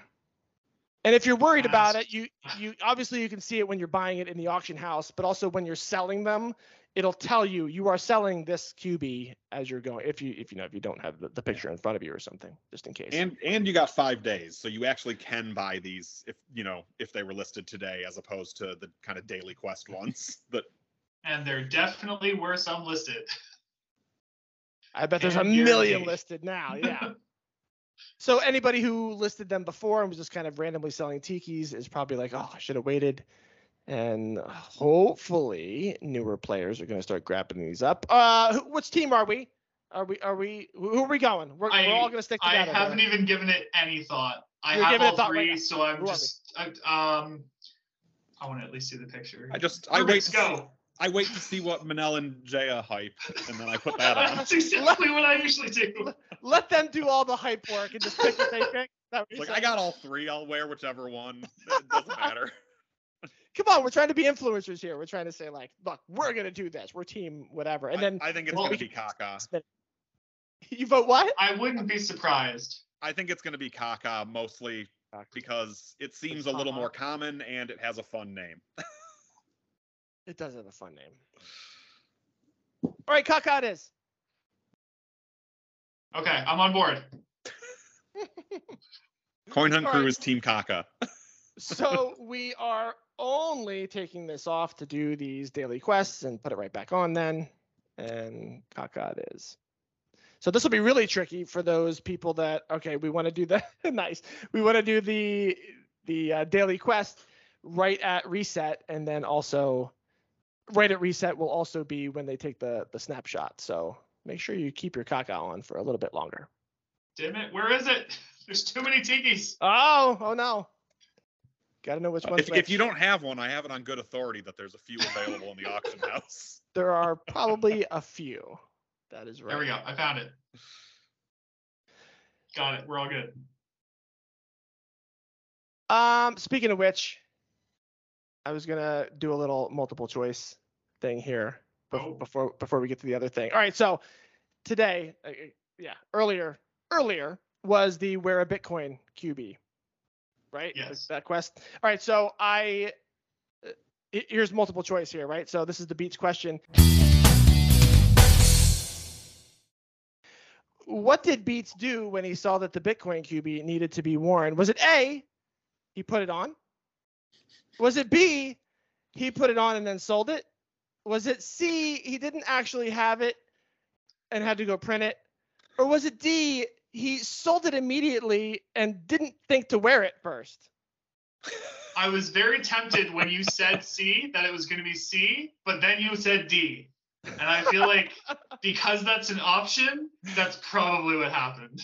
And if you're worried about it, you you obviously you can see it when you're buying it in the auction house, but also when you're selling them, it'll tell you you are selling this QB as you're going. If you if you know if you don't have the, the picture in front of you or something, just in case.
and and you got five days, so you actually can buy these if you know if they were listed today, as opposed to the kind of daily quest ones. That
And they're definitely worse unlisted.
I bet there's a million listed now. Yeah. so anybody who listed them before and was just kind of randomly selling tikis is probably like, oh, I should have waited. and hopefully newer players are going to start grabbing these up. Uh, who- which team are we? Are we? Are we? Who are we going? We're,
I-
we're all going to stick together.
I haven't
right?
even given it any thought. I
You're
have
giving
all
thought right
three, so I'm
Who
just I, um. I want to at least see the picture.
I just I wait to
go.
I wait to see what Manel and Jaya hype, and then I put that on.
That's exactly what I usually do.
Let them do all the hype work and just pick what they pick. That what
It's
you're
like I got all three. I'll wear whichever one. It doesn't matter.
Come on, we're trying to be influencers here. We're trying to say like, look, we're going to do this. We're team whatever. And
I-
then
I, think it's
Well,
gonna be Kaka.
you vote what?
I wouldn't be surprised.
I think it's gonna be Kaka mostly because it seems a little
uh-huh.
more common and it has a fun name.
It does have a fun name. All right, Kaka it is.
Okay, I'm on board.
Coin Hunt Crew
right.
is Team Kaka.
so we are only taking this off to do these daily quests and put it right back on then. And Kaka it is. So this will be really tricky for those people that okay, we want to do the nice. We want to do the the uh, daily quest right at reset, and then also right at reset will also be when they take the the snapshot. So make sure you keep your Kaka on for a little bit longer.
Damn it, where is it? There's too many tikis.
Oh, oh no. Got to know which one's
If, if you don't have one, I have it on good authority that there's a few available in the auction house.
There are probably a few. That is right.
There we go. I found it. Got it. We're all good.
Um, speaking of which, I was gonna do a little multiple choice thing here bef-
Oh.
before before we get to the other thing. All right, so today, uh, uh, yeah, earlier earlier was the where a Bitcoin QB, right?
Yes.
That quest. All right, so I uh, here's multiple choice here, right? So this is the Beats question. What did Beats do when he saw that the Bitcoin QB needed to be worn? Was it A, he put it on? Was it B, he put it on and then sold it? Was it C, he didn't actually have it and had to go print it? Or was it D, he sold it immediately and didn't think to wear it first?
I was very tempted when you said C that it was going to be C, but then you said D. And I feel like because that's an option, that's probably what happened.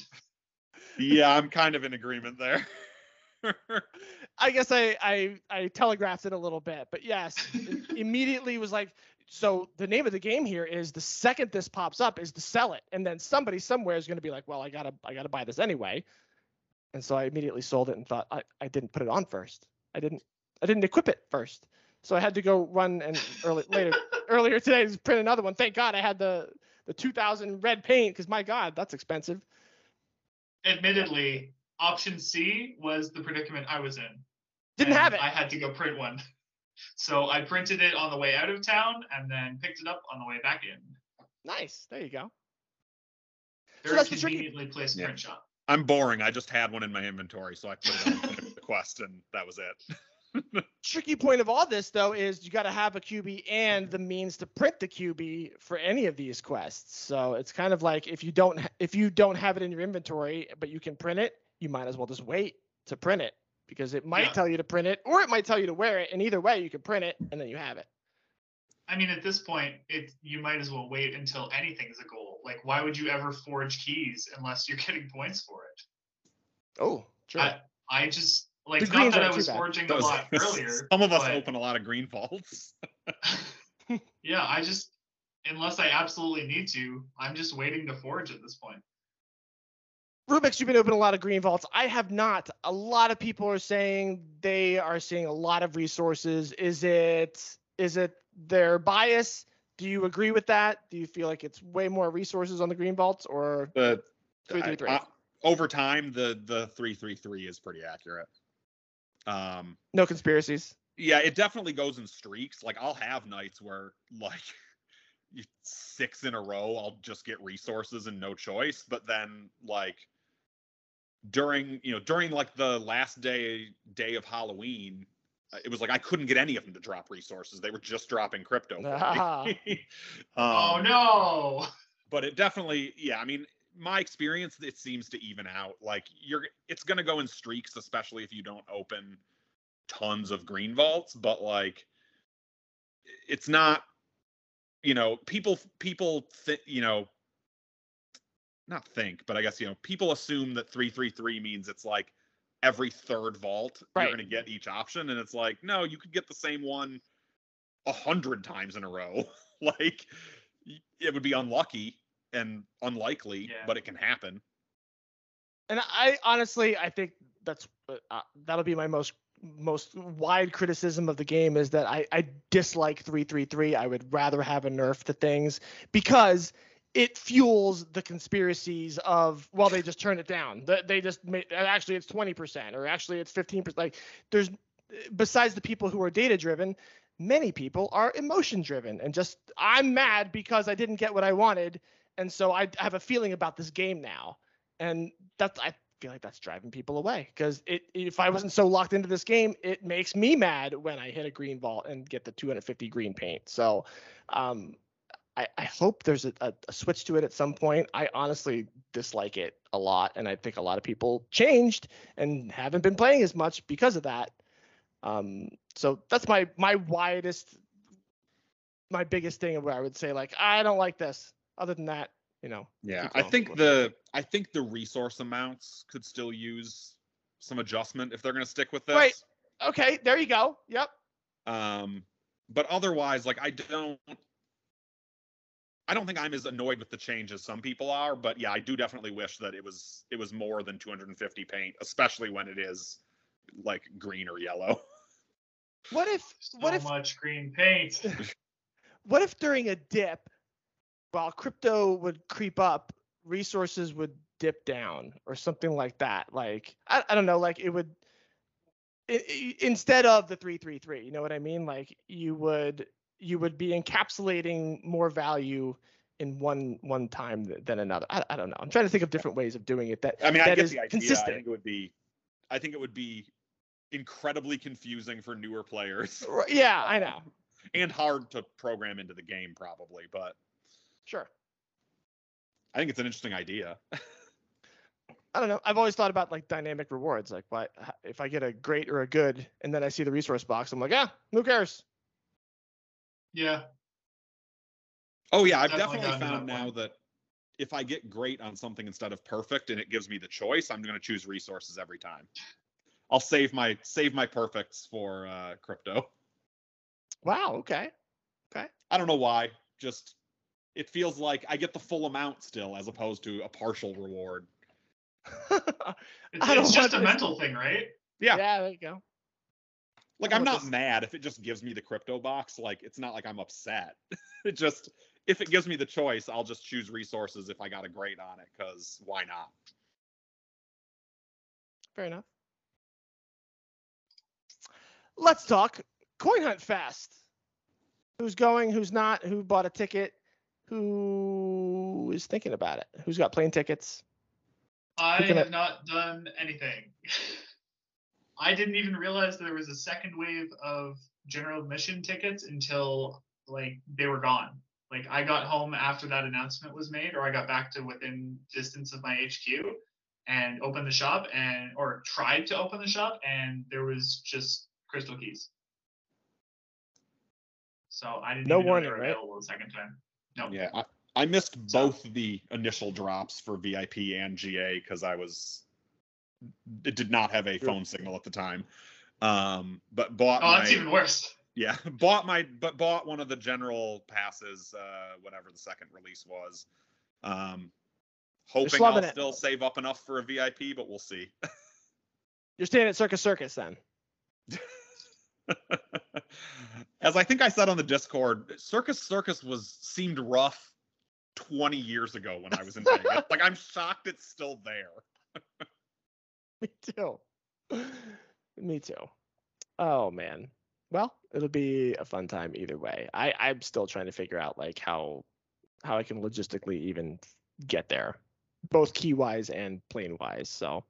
yeah, I'm kind of in agreement there.
I guess I, I I telegraphed it a little bit, but yes, immediately was like, so the name of the game here is the second this pops up is to sell it, and then somebody somewhere is going to be like, well, I gotta I gotta buy this anyway, and so I immediately sold it and thought I, I didn't put it on first, I didn't I didn't equip it first, so I had to go run and early later earlier today to print another one. Thank God I had the the 2000 red paint because my God that's expensive.
Admittedly, option C was the predicament I was in.
Didn't
and
have it.
I had to go print one. So I printed it on the way out of town and then picked it up on the way back in.
Nice, there you go. So
Very
that's the tricky-
conveniently placed
Yeah.
print shop.
I'm boring. I just had one in my inventory, so I put it on the quest, and that was it.
tricky point of all this though is you got to have a QB and the means to print the QB for any of these quests. So it's kind of like if you don't if you don't have it in your inventory but you can print it, you might as well just wait to print it because it might
Yeah.
tell you to print it or it might tell you to wear it and either way you can print it and then you have it.
I mean, at this point, it you might as well wait until anything's a goal. Like, why would you ever forge keys unless you're getting points for it?
Oh, true.
I, I just like
The
not that I was
bad.
forging a
Those-
lot earlier.
Some of us
but-
open a lot of green vaults.
yeah, I just unless I absolutely need to, I'm just waiting to forge at this point.
Rubix, you've been opening a lot of green vaults. I have not. A lot of people are saying they are seeing a lot of resources. Is it is it their bias? Do you agree with that? Do you feel like it's way more resources on the green vaults or
The
three three three?
Over time, the the three three three is pretty accurate. Um,
No conspiracies.
yeah, it definitely goes in streaks. Like I'll have nights where like six in a row, I'll just get resources and no choice. But then like during you know during like the last day day of Halloween, uh, it was like I couldn't get any of them to drop resources. They were just dropping crypto.
Ah.
me.
oh
Um,
no!
but it definitely yeah i mean my experience it seems to even out like you're it's going to go in streaks especially if you don't open tons of green vaults, but like it's not you know, people people th- you know not think, but I guess you know, people assume that 333 means it's like every third vault
Right.
you're going to get each option and it's like no, you could get the same one a hundred times in a row. like it would be unlucky and unlikely,
Yeah.
but it can happen.
And I honestly, I think that's uh, that'll be my most most wide criticism of the game is that I, I dislike 333. I would rather have a nerf to things because it fuels the conspiracies of well they just turn it down. They, just made actually it's 20% or actually it's 15%. Like there's besides the people who are data driven, many people are emotion driven and just I'm mad because I didn't get what I wanted and so I have a feeling about this game now and that's I feel like that's driving people away because it if I wasn't so locked into this game, it makes me mad when I hit a green vault and get the 250 green paint. So um, I, I hope there's a, a, a switch to it at some point. I honestly dislike it a lot, and I think a lot of people changed and haven't been playing as much because of that. Um, so that's my my widest, my biggest thing where I would say like I don't like this. Other than that, you know,
Yeah, I think the I think the resource amounts could still use some adjustment if they're going to stick with this.
Right. okay, there you go. Yep.
Um, but otherwise, like I don't, I don't think I'm as annoyed with the change as some people are. But yeah, I do definitely wish that it was it was more than 250 paint, especially when it is like green or yellow.
What if
So
what if
much green paint.
what if during a dip, while crypto would creep up, resources would dip down or something like that? Like I, I don't know, like it would i- i- instead of the 333, you know what I mean? Like you would you would be encapsulating more value in one one time than another. I, I don't know. I'm trying to think of different ways of doing it that
I mean, I
that
get
is
the idea. I
consistent.
think it would be, I think it would be incredibly confusing for newer players
Yeah, I know.
and hard to program into the game probably. But
Sure.
I think it's an interesting idea.
I don't know. I've always thought about like dynamic rewards. Like, why if I get a great or a good, and then I see the resource box, I'm like, ah, who cares?
Yeah.
Oh yeah, I've
Definitely
definitely, found
that
now that if I get great on something instead of perfect and it gives me the choice, I'm going to choose resources every time. I'll save my save my perfects for uh, crypto.
Wow. Okay. Okay.
I don't know why. Just it feels like I get the full amount still as opposed to a partial reward.
It's, it's just a mental thing, right?
Yeah.
Yeah. There you go.
Like
I
I'm not
this-
mad if it just gives me the crypto box. Like it's not like I'm upset. it just if it gives me the choice, I'll just choose resources if I got a grade on it because why not?
Fair enough. Let's talk Coin Hunt fast. Who's going? Who's not? Who bought a ticket? Who is thinking about it? Who's got plane tickets?
I
can I-
have not done anything. I didn't even realize there was a second wave of general admission tickets until like they were gone. Like I got home after that announcement was made, or I got back to within distance of my HQ and opened the shop and or tried to open the shop and there was just crystal keys. So I didn't
No
even know
warning,
they were
right?
available the second time. No.
Yeah, I, I missed
So-
both the initial drops for VIP and GA because I was it did not have a
Sure.
phone signal at the time. Um, but bought
Oh,
my
that's even worse.
yeah bought my but bought one of the general passes uh, whatever the second release was. Um, hoping I'll
it.
still save up enough for a VIP, but we'll see.
You're staying at Circus Circus then.
As I think I said on the Discord, Circus Circus was seemed rough 20 years ago when I was in Vegas. like I'm shocked it's still there.
Me too. Me too. Oh man. Well, it'll be a fun time either way. I I'm still trying to figure out like how how I can logistically even get there, both key wise and plane wise. So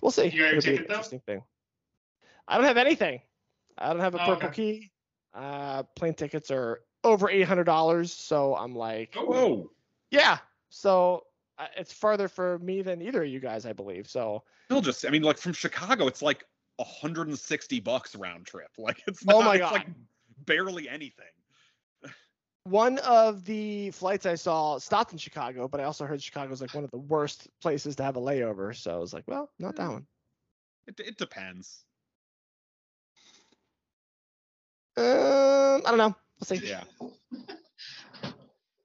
we'll see.
You
It'll be an
though?
interesting thing. I don't have anything. I don't have a
Oh,
purple
okay.
key. Uh, plane tickets are over eight hundred dollars. So I'm like,
Oh.
Whoa.
yeah. So it's farther for me than either of you guys, I believe. So
Still just I mean like from Chicago it's like 160 bucks round trip. Like it's
Oh my
it's
God.
like barely anything.
One of the flights I saw stopped in Chicago, but I also heard Chicago's like one of the worst places to have a layover. So I was like, well, not that one.
It, it depends.
Um, I don't know. We'll see.
Yeah.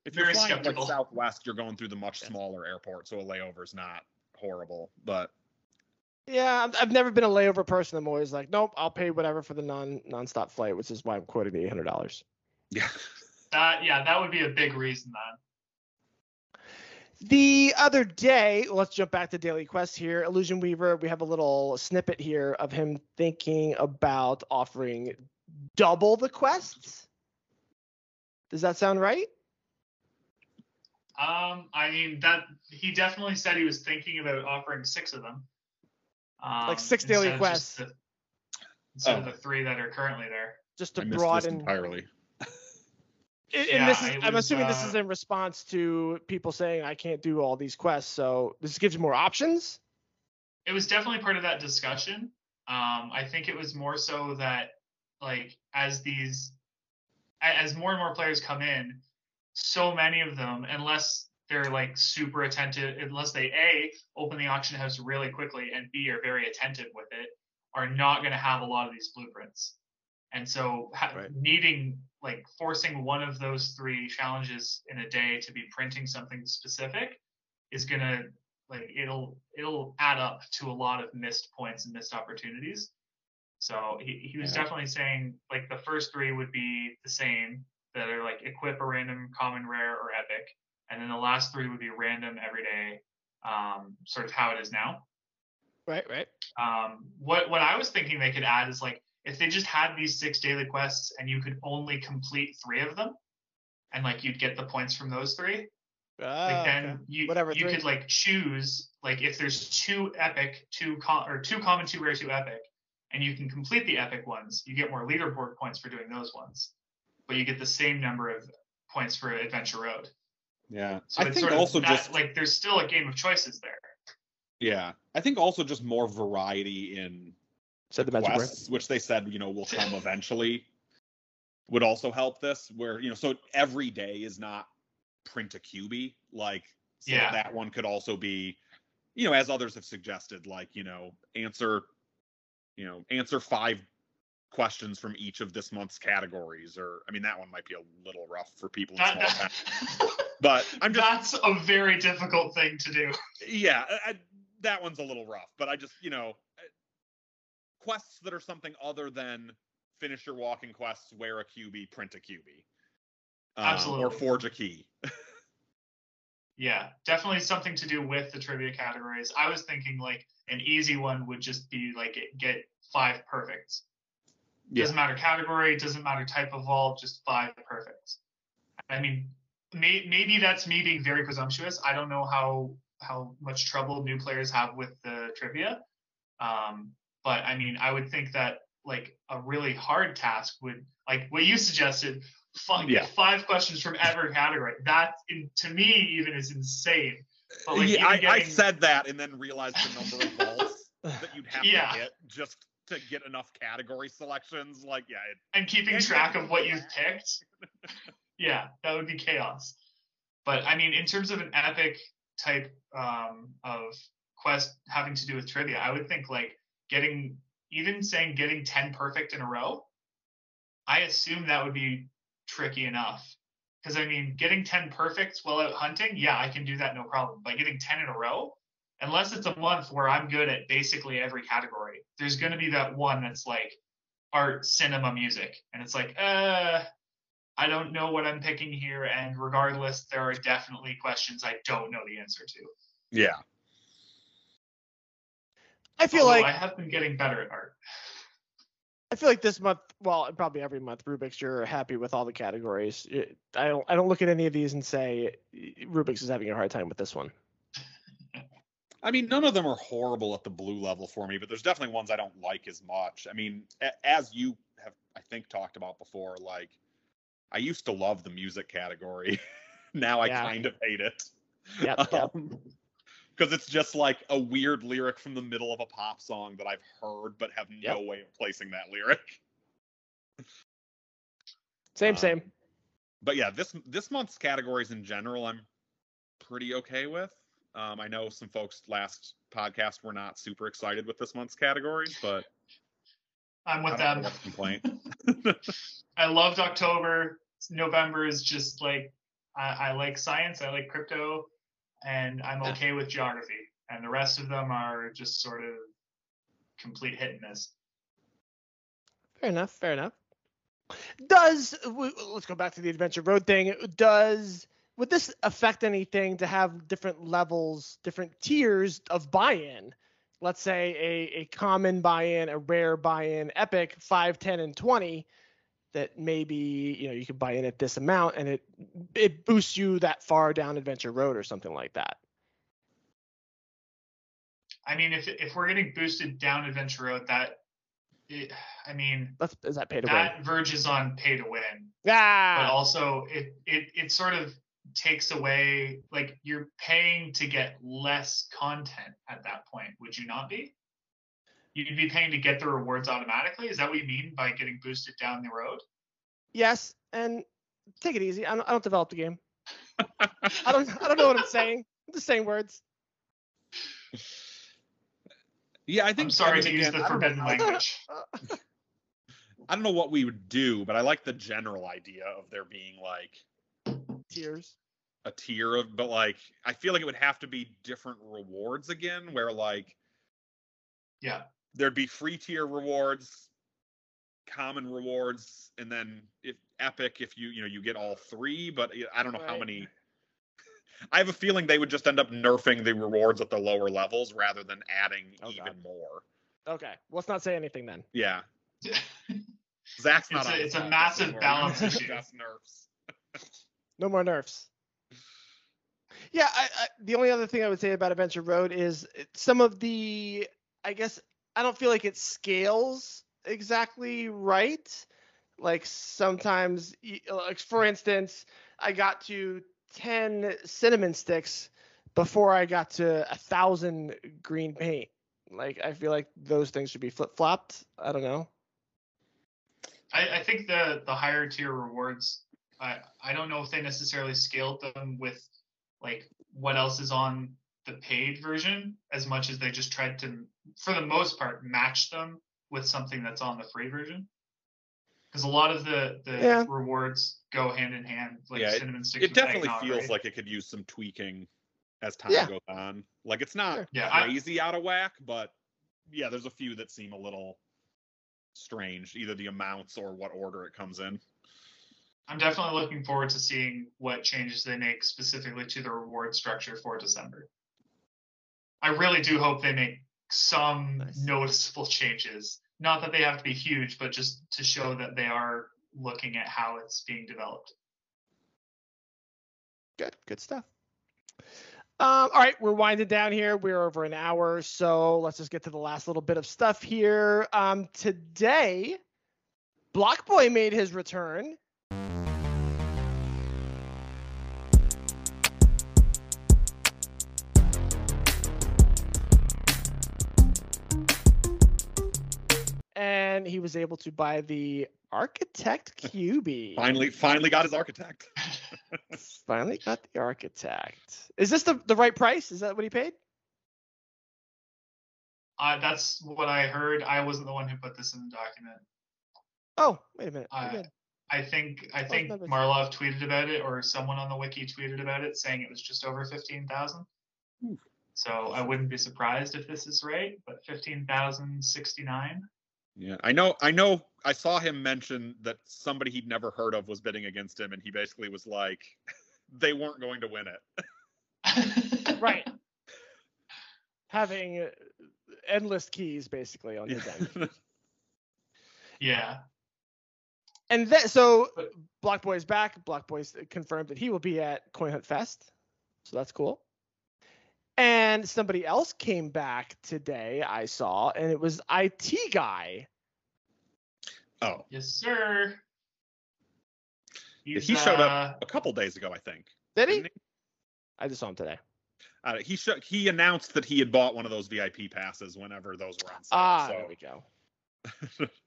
If you're flying like. Southwest, you're going through the much
Yes.
smaller airport, so a layover is not horrible. But
Yeah, I've- I've never been a layover person. I'm always like, nope, I'll pay whatever for the non nonstop flight, which is why I'm quoting the eight hundred dollars.
yeah,
That yeah, that would be a big reason then.
The other day, let's jump back to Daily Quest here. Illusion Weaver, we have a little snippet here of him thinking about offering double the quests. Does that sound right?
Um, I mean that he definitely said he was thinking about offering six of them. Um,
Like six daily
instead of
quests.
the- Instead of
Oh.
the three that are currently there.
Just to
I missed this
broaden.
entirely.
And, and
Yeah,
this is,
it
I'm
was,
assuming this
uh,
is in response to people saying I can't do all these quests. So this gives you more options.
It was definitely part of that discussion. Um, I think it was more so that like as these as more and more players come in, so many of them, unless they're like super attentive, unless they a open the auction house really quickly and b are very attentive with it, are not going to have a lot of these blueprints. And so ha-
Right.
needing like forcing one of those three challenges in a day to be printing something specific is going to like it'll it'll add up to a lot of missed points and missed opportunities. So he, he was
Yeah.
definitely saying like the first three would be the same that are like equip a random common rare or epic, and then the last three would be random everyday, um, sort of how it is now.
Right, right.
Um, what what I was thinking they could add is like if they just had these six daily quests and you could only complete three of them, and like you'd get the points from those three,
Ah,
like then
okay.
you
Whatever,
you
three.
could like choose like if there's two epic, two com- or two common, two rare, two epic, and you can complete the epic ones, you get more leaderboard points for doing those ones, but you get the same number of points for Adventure Road.
Yeah,
So
I
it's
think
sort of
also
that-
just
like there's still a game of choices there.
yeah, I think also just more variety in
Said the magic
quests, which they said you know will come eventually, would also help this. Where you know, so every day is not print a QB like so
Yeah.
that one could also be, you know, as others have suggested, like you know, answer, you know, answer five questions from each of this month's categories, or I mean that one might be a little rough for people in small towns. But I'm just
that's a very difficult thing to do.
yeah, I, that one's a little rough, but I just, you know, quests that are something other than finish your walking quests, wear a QB, print a QB. Um, Or forge a key.
Yeah, definitely something to do with the trivia categories. I was thinking like an easy one would just be like get five perfects. Doesn't matter category, doesn't matter type of vault, just five perfects. I mean, may, maybe that's me being very presumptuous. I don't know how how much trouble new players have with the trivia. Um, but I mean, I would think that like a really hard task would like what you suggested. Five,
Yeah.
five questions from every category. That in, to me even is insane. But like
yeah, I,
even
I said that and then realized the number of vaults that you'd have
Yeah.
to hit just to get enough category selections. Like, yeah, it,
and keeping track of what you've picked. yeah, that would be chaos. But I mean, in terms of an epic type um, of quest having to do with trivia, I would think like getting even saying getting 10 perfect in a row, I assume that would be tricky enough. Because I mean, getting 10 perfects while out hunting, yeah, I can do that no problem. But getting 10 in a row, unless it's a month where I'm good at basically every category, there's going to be that one that's like art, cinema, music. And it's like, uh, I don't know what I'm picking here. And regardless, there are definitely questions I don't know the answer to.
yeah.
I feel
Although
like
I have been getting better at art.
I feel like this month, well, probably every month, Rubix, you're happy with all the categories. I don't, I don't look at any of these and say Rubix is having a hard time with this one.
I mean, none of them are horrible at the blue level for me, but there's definitely ones I don't like as much. I mean, a- as you have, I think, talked about before, like, I used to love the music category. now I
Yeah.
kind of hate it.
Yep.
Um, because it's just like a weird lyric from the middle of a pop song that I've heard but have no
Yep.
way of placing that lyric.
Same,
Um,
same.
But yeah, this this month's categories in general, I'm pretty okay with. Um, I know some folks last podcast were not super excited with this month's categories, but
I'm with
I
them.
know what to complain.
I loved October. November is just like I, I like science, I like crypto, and I'm okay with geography. And the rest of them are just sort of complete hit and miss.
Fair enough. Fair enough. Does let's go back to the Adventure Road thing. Does would this affect anything to have different levels, different tiers of buy-in? Let's say a, a common buy-in, a rare buy-in, epic, 5, 10, and 20 that maybe you know you could buy in at this amount and it it boosts you that far down Adventure Road or something like that.
I mean, if if we're getting boosted down Adventure Road, that it, I mean,
That's is that pay to win?
that verges on pay to win. Yeah
but
also it it it sort of takes away like you're paying to get less content at that point would you not be you'd be paying to get the rewards automatically is that what you mean by getting boosted down the road
yes, and take it easy. I don't, I don't develop the game. I don't I don't know what I'm saying. I'm just saying words.
yeah, I think.
i'm sorry
I mean,
to use the
I know
forbidden language
I don't know what we would do, but I like the general idea of there being like
Tiers.
A tier of, but like I feel like it would have to be different rewards again, where like
yeah
there'd be free tier rewards, common rewards, and then if epic if you you know you get all three, but eh, I don't know how many. I have a feeling they would just end up nerfing the rewards at the lower levels rather than adding
Oh,
even
God.
more.
Okay, let's not say anything then.
Yeah, Zach's not.
It's a-
on the
it's a massive balance issue.
just nerfs.
No more nerfs. Yeah, I, I, the only other thing I would say about Adventure Road is some of the, I guess, I don't feel like it scales exactly right. Like sometimes, like for instance, I got to 10 cinnamon sticks before I got to a thousand green paint. Like I feel like those things should be flip flopped. I don't know.
I, I think the the higher tier rewards I I don't know if they necessarily scaled them with like what else is on the paid version as much as they just tried to for the most part match them with something that's on the free version because a lot of the the
Yeah.
rewards go hand in hand like
Yeah,
cinnamon sticks
It
with
definitely
eggnog,
feels
right?
like it could use some tweaking as time
Yeah.
goes on. Like it's not
Sure.
Yeah, I-
crazy out of whack, but yeah, there's a few that seem a little strange, either the amounts or what order it comes in.
I'm definitely looking forward to seeing what changes they make specifically to the reward structure for December. I really do hope they make some
Nice.
noticeable changes. Not that they have to be huge, but just to show that they are looking at how it's being developed.
Good, good stuff. Um, all right, we're winding down here. We're over an hour, so let's just get to the last little bit of stuff here. Um, today, Block Boy made his return. And he was able to buy the Architect QB.
Finally, finally got his architect.
Finally got the architect. Is this the, the right price? Is that what he paid?
Uh, that's what I heard. I wasn't the one who put this in the document.
Oh, wait a minute.
Uh. I think I think
numbers.
Marlov tweeted about it, or someone on the wiki tweeted about it, saying it was just over fifteen thousand. So I wouldn't be surprised if this is right, but fifteen thousand sixty nine.
Yeah, I know. I know. I saw him mention that somebody he'd never heard of was bidding against him, and he basically was like, they weren't going to win it.
Right. Having uh, endless keys basically on his end.
Yeah.
And then, so
But-
Block Boy's back. Block Boy's confirmed that he will be at Coin Hunt Fest. So that's cool. And somebody else came back today, I saw, and it was IT Guy.
Oh,
Yes, sir.
he showed
uh,
up a couple days ago, I think.
Did he?
didn't
I just saw him today.
uh, he sh- he announced that he had bought one of those VIP passes whenever those were on sale.
Ah,
so
there we go.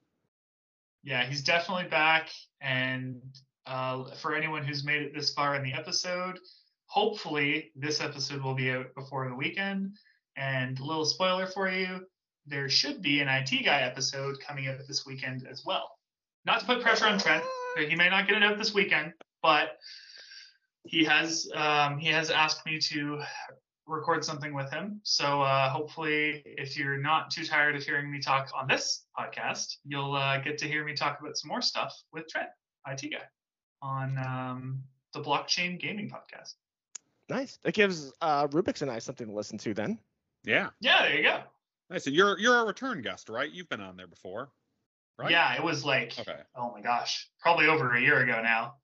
Yeah, he's definitely back. And uh, for anyone who's made it this far in the episode, hopefully this episode will be out before the weekend. And a little spoiler for you there should be an IT guy episode coming out this weekend as well. Not to put pressure on Trent, he may not get it out this weekend, but he has um, he has asked me to record something with him. So uh, hopefully, if you're not too tired of hearing me talk on this podcast, you'll uh, get to hear me talk about some more stuff with Trent, IT guy, on um, the Blockchain Gaming Podcast.
Nice. That gives uh, Rubix and I something to listen to then.
yeah,
Yeah, there you go.
nice. And you're you're a return guest, right? You've been on there before, right?
Yeah, it was like,
Okay.
oh my gosh, probably over a year ago now.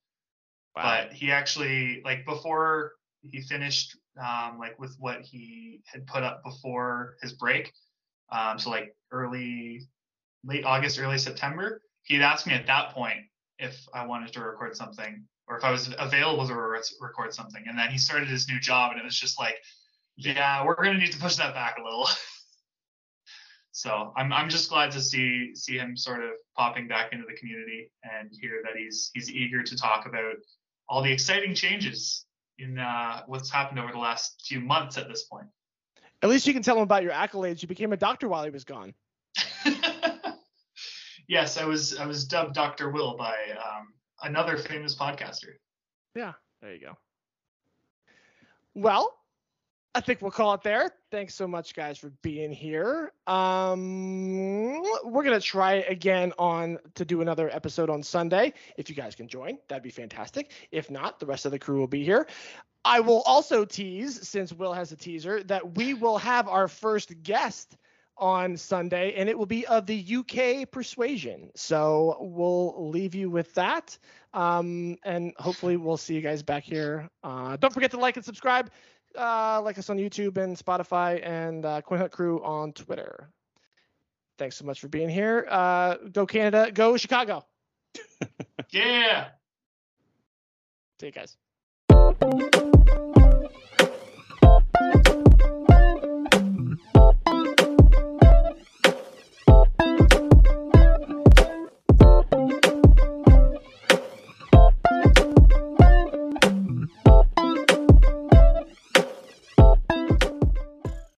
Wow. But he actually, like, before he finished, um, like, with what he had put up before his break, um, so like early, late August, early September, he had asked me at that point if I wanted to record something or if I was available to re- record something. And then he started his new job, and it was just like, yeah, we're gonna need to push that back a little. so I'm I'm just glad to see see him sort of popping back into the community and hear that he's he's eager to talk about all the exciting changes in uh, what's happened over the last few months at this point.
At least you can tell him about your accolades. You became a doctor while he was gone.
yes, I was I was dubbed Doctor Will by um, another famous podcaster.
Yeah, there you go. Well, I think we'll call it there. Thanks so much, guys, for being here. Um, we're gonna try again on to do another episode on Sunday. If you guys can join, that'd be fantastic. If not, the rest of the crew will be here. I will also tease, since Will has a teaser, that we will have our first guest on Sunday, and it will be of the UK persuasion. So we'll leave you with that. Um, and hopefully we'll see you guys back here. Uh, don't forget to like and subscribe. Uh, like us on YouTube and Spotify and uh, Coin Hunt Crew on Twitter. Thanks so much for being here. Uh, go Canada. Go Chicago.
Yeah.
See you guys.